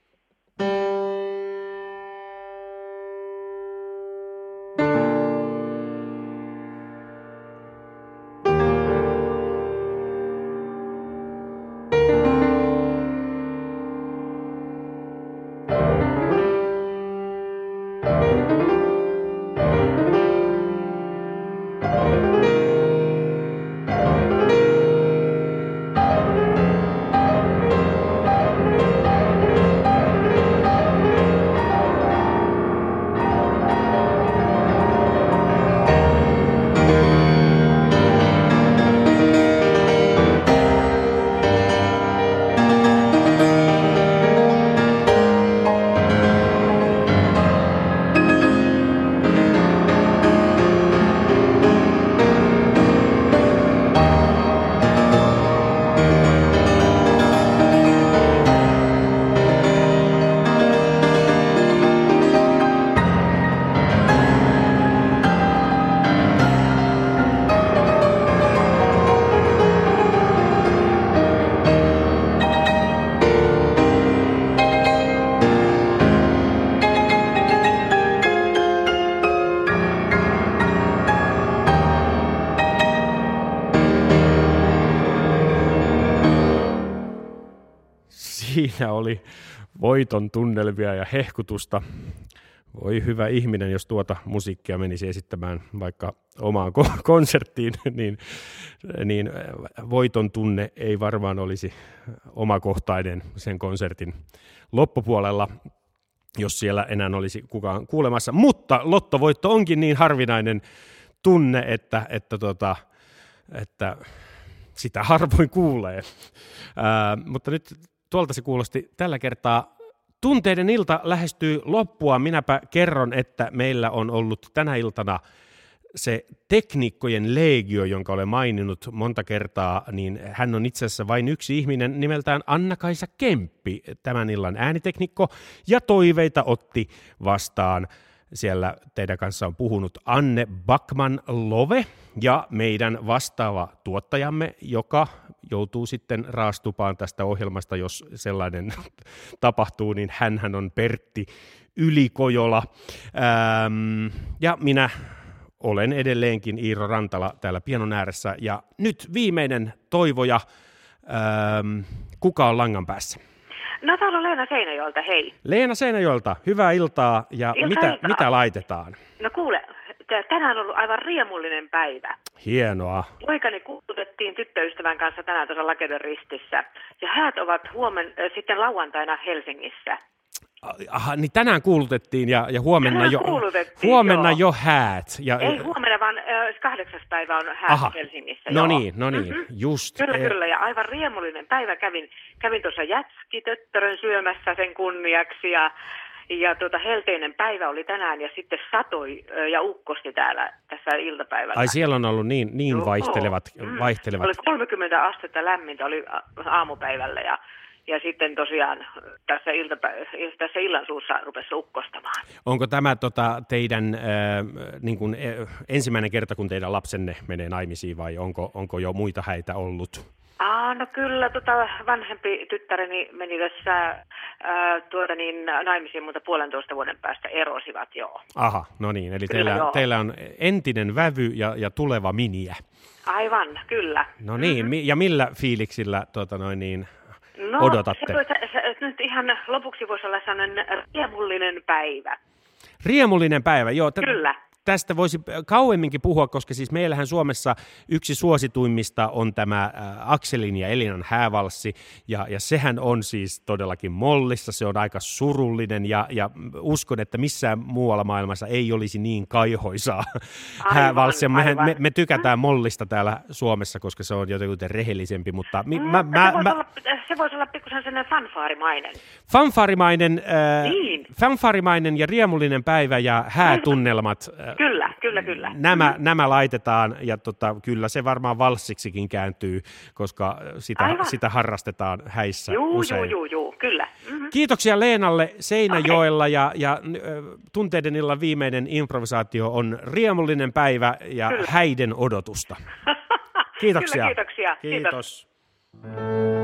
Siinä oli voiton tunnelmia ja hehkutusta. Voi hyvä ihminen, jos tuota musiikkia menisi esittämään vaikka omaan konserttiin, niin, niin voiton tunne ei varmaan olisi omakohtainen sen konsertin loppupuolella, jos siellä enää olisi kukaan kuulemassa. Mutta lottovoitto onkin niin harvinainen tunne, että, että, tota, että sitä harvoin kuulee. Ää, mutta nyt tuolta se kuulosti tällä kertaa. Tunteiden ilta lähestyy loppua. Minäpä kerron, että meillä on ollut tänä iltana se tekniikkojen legio, jonka olen maininnut monta kertaa, niin hän on itse asiassa vain yksi ihminen nimeltään Anna-Kaisa Kemppi, tämän illan ääniteknikko, ja toiveita otti vastaan siellä teidän kanssa on puhunut Anne Backman Love ja meidän vastaava tuottajamme, joka joutuu sitten raastupaan tästä ohjelmasta, jos sellainen tapahtuu, niin hän on Pertti Ylikojola. Ähm, ja minä olen edelleenkin Iiro Rantala täällä pianon ääressä. Ja nyt viimeinen toivoja. Ähm, kuka on langan päässä? No täällä on Leena Seinäjoelta, hei. Leena Seinäjoelta, hyvää iltaa ja Ilta, mitä, iltaa. mitä laitetaan? No kuule, tänään on ollut aivan riemullinen päivä. Hienoa. Poikani kuulutettiin tyttöystävän kanssa tänään tuossa Lakeuden ristissä. Ja häät ovat huomen, äh, sitten lauantaina Helsingissä. Aha, niin tänään kuulutettiin ja, ja huomenna, Tänään jo, huomenna joo. jo häät. Ja, Ei huomenna, vaan äh, kahdeksas päivä on häät Aha. Helsingissä. No joo. niin, no niin, Mhm. just. Kyllä, Eh, kyllä. Ja aivan riemullinen päivä. Kävin, kävin tuossa jätskitöttörön syömässä sen kunniaksi ja, ja tuota, helteinen päivä oli tänään ja sitten satoi ja ukkosti täällä tässä iltapäivällä. Ai siellä on ollut niin, niin Joo. vaihtelevat, Mm. vaihtelevat. Oli 30 astetta lämmintä oli aamupäivällä ja, ja sitten tosiaan tässä, iltapä- tässä illan suussa rupesi ukkostamaan. Onko tämä tota, teidän äh, niin kuin, äh, ensimmäinen kerta, kun teidän lapsenne menee naimisiin vai onko, onko jo muita häitä ollut? Aa, no kyllä, tota, vanhempi tyttäreni meni tässä ää, tuota niin, naimisiin, mutta puolentoista vuoden päästä erosivat, joo. Aha, no niin, eli Kyllä, teillä, joo. teillä on entinen vävy ja, ja tuleva miniä. Aivan, kyllä. No niin, mi- ja millä fiiliksillä tota, noin, niin, No, odotatte? Se, nyt ihan lopuksi voisi olla sellainen riemullinen päivä. Riemullinen päivä, joo. T- Kyllä. Tästä voisi kauemminkin puhua, koska siis meillähän Suomessa yksi suosituimmista on tämä äh, Akselin ja Elinan häävalssi, ja, ja sehän on siis todellakin mollissa, se on aika surullinen, ja, ja uskon, että missään muualla maailmassa ei olisi niin kaihoisaa häävalssia. Mehän, me, aivan. me tykätään mollista täällä Suomessa, koska se on jotenkin rehellisempi, mutta mi, Mm, mä, se, mä, voisi mä, olla, se voisi olla pikkusen sellainen fanfaarimainen. fanfarimainen, äh, Niin. fanfarimainen ja riemullinen päivä ja häätunnelmat, äh, Kyllä, kyllä, kyllä. nämä, nämä laitetaan ja tota, kyllä se varmaan valssiksikin kääntyy, koska sitä, Aivan. sitä harrastetaan häissä Juu, usein. juu, juu, juu, kyllä. Mm-hmm. Kiitoksia Leenalle Seinäjoella ja, ja ö, tunteiden illan viimeinen improvisaatio on riemullinen päivä ja Kyllä. häiden odotusta. Kiitoksia. Kyllä, kiitoksia. Kiitos. Kiitos.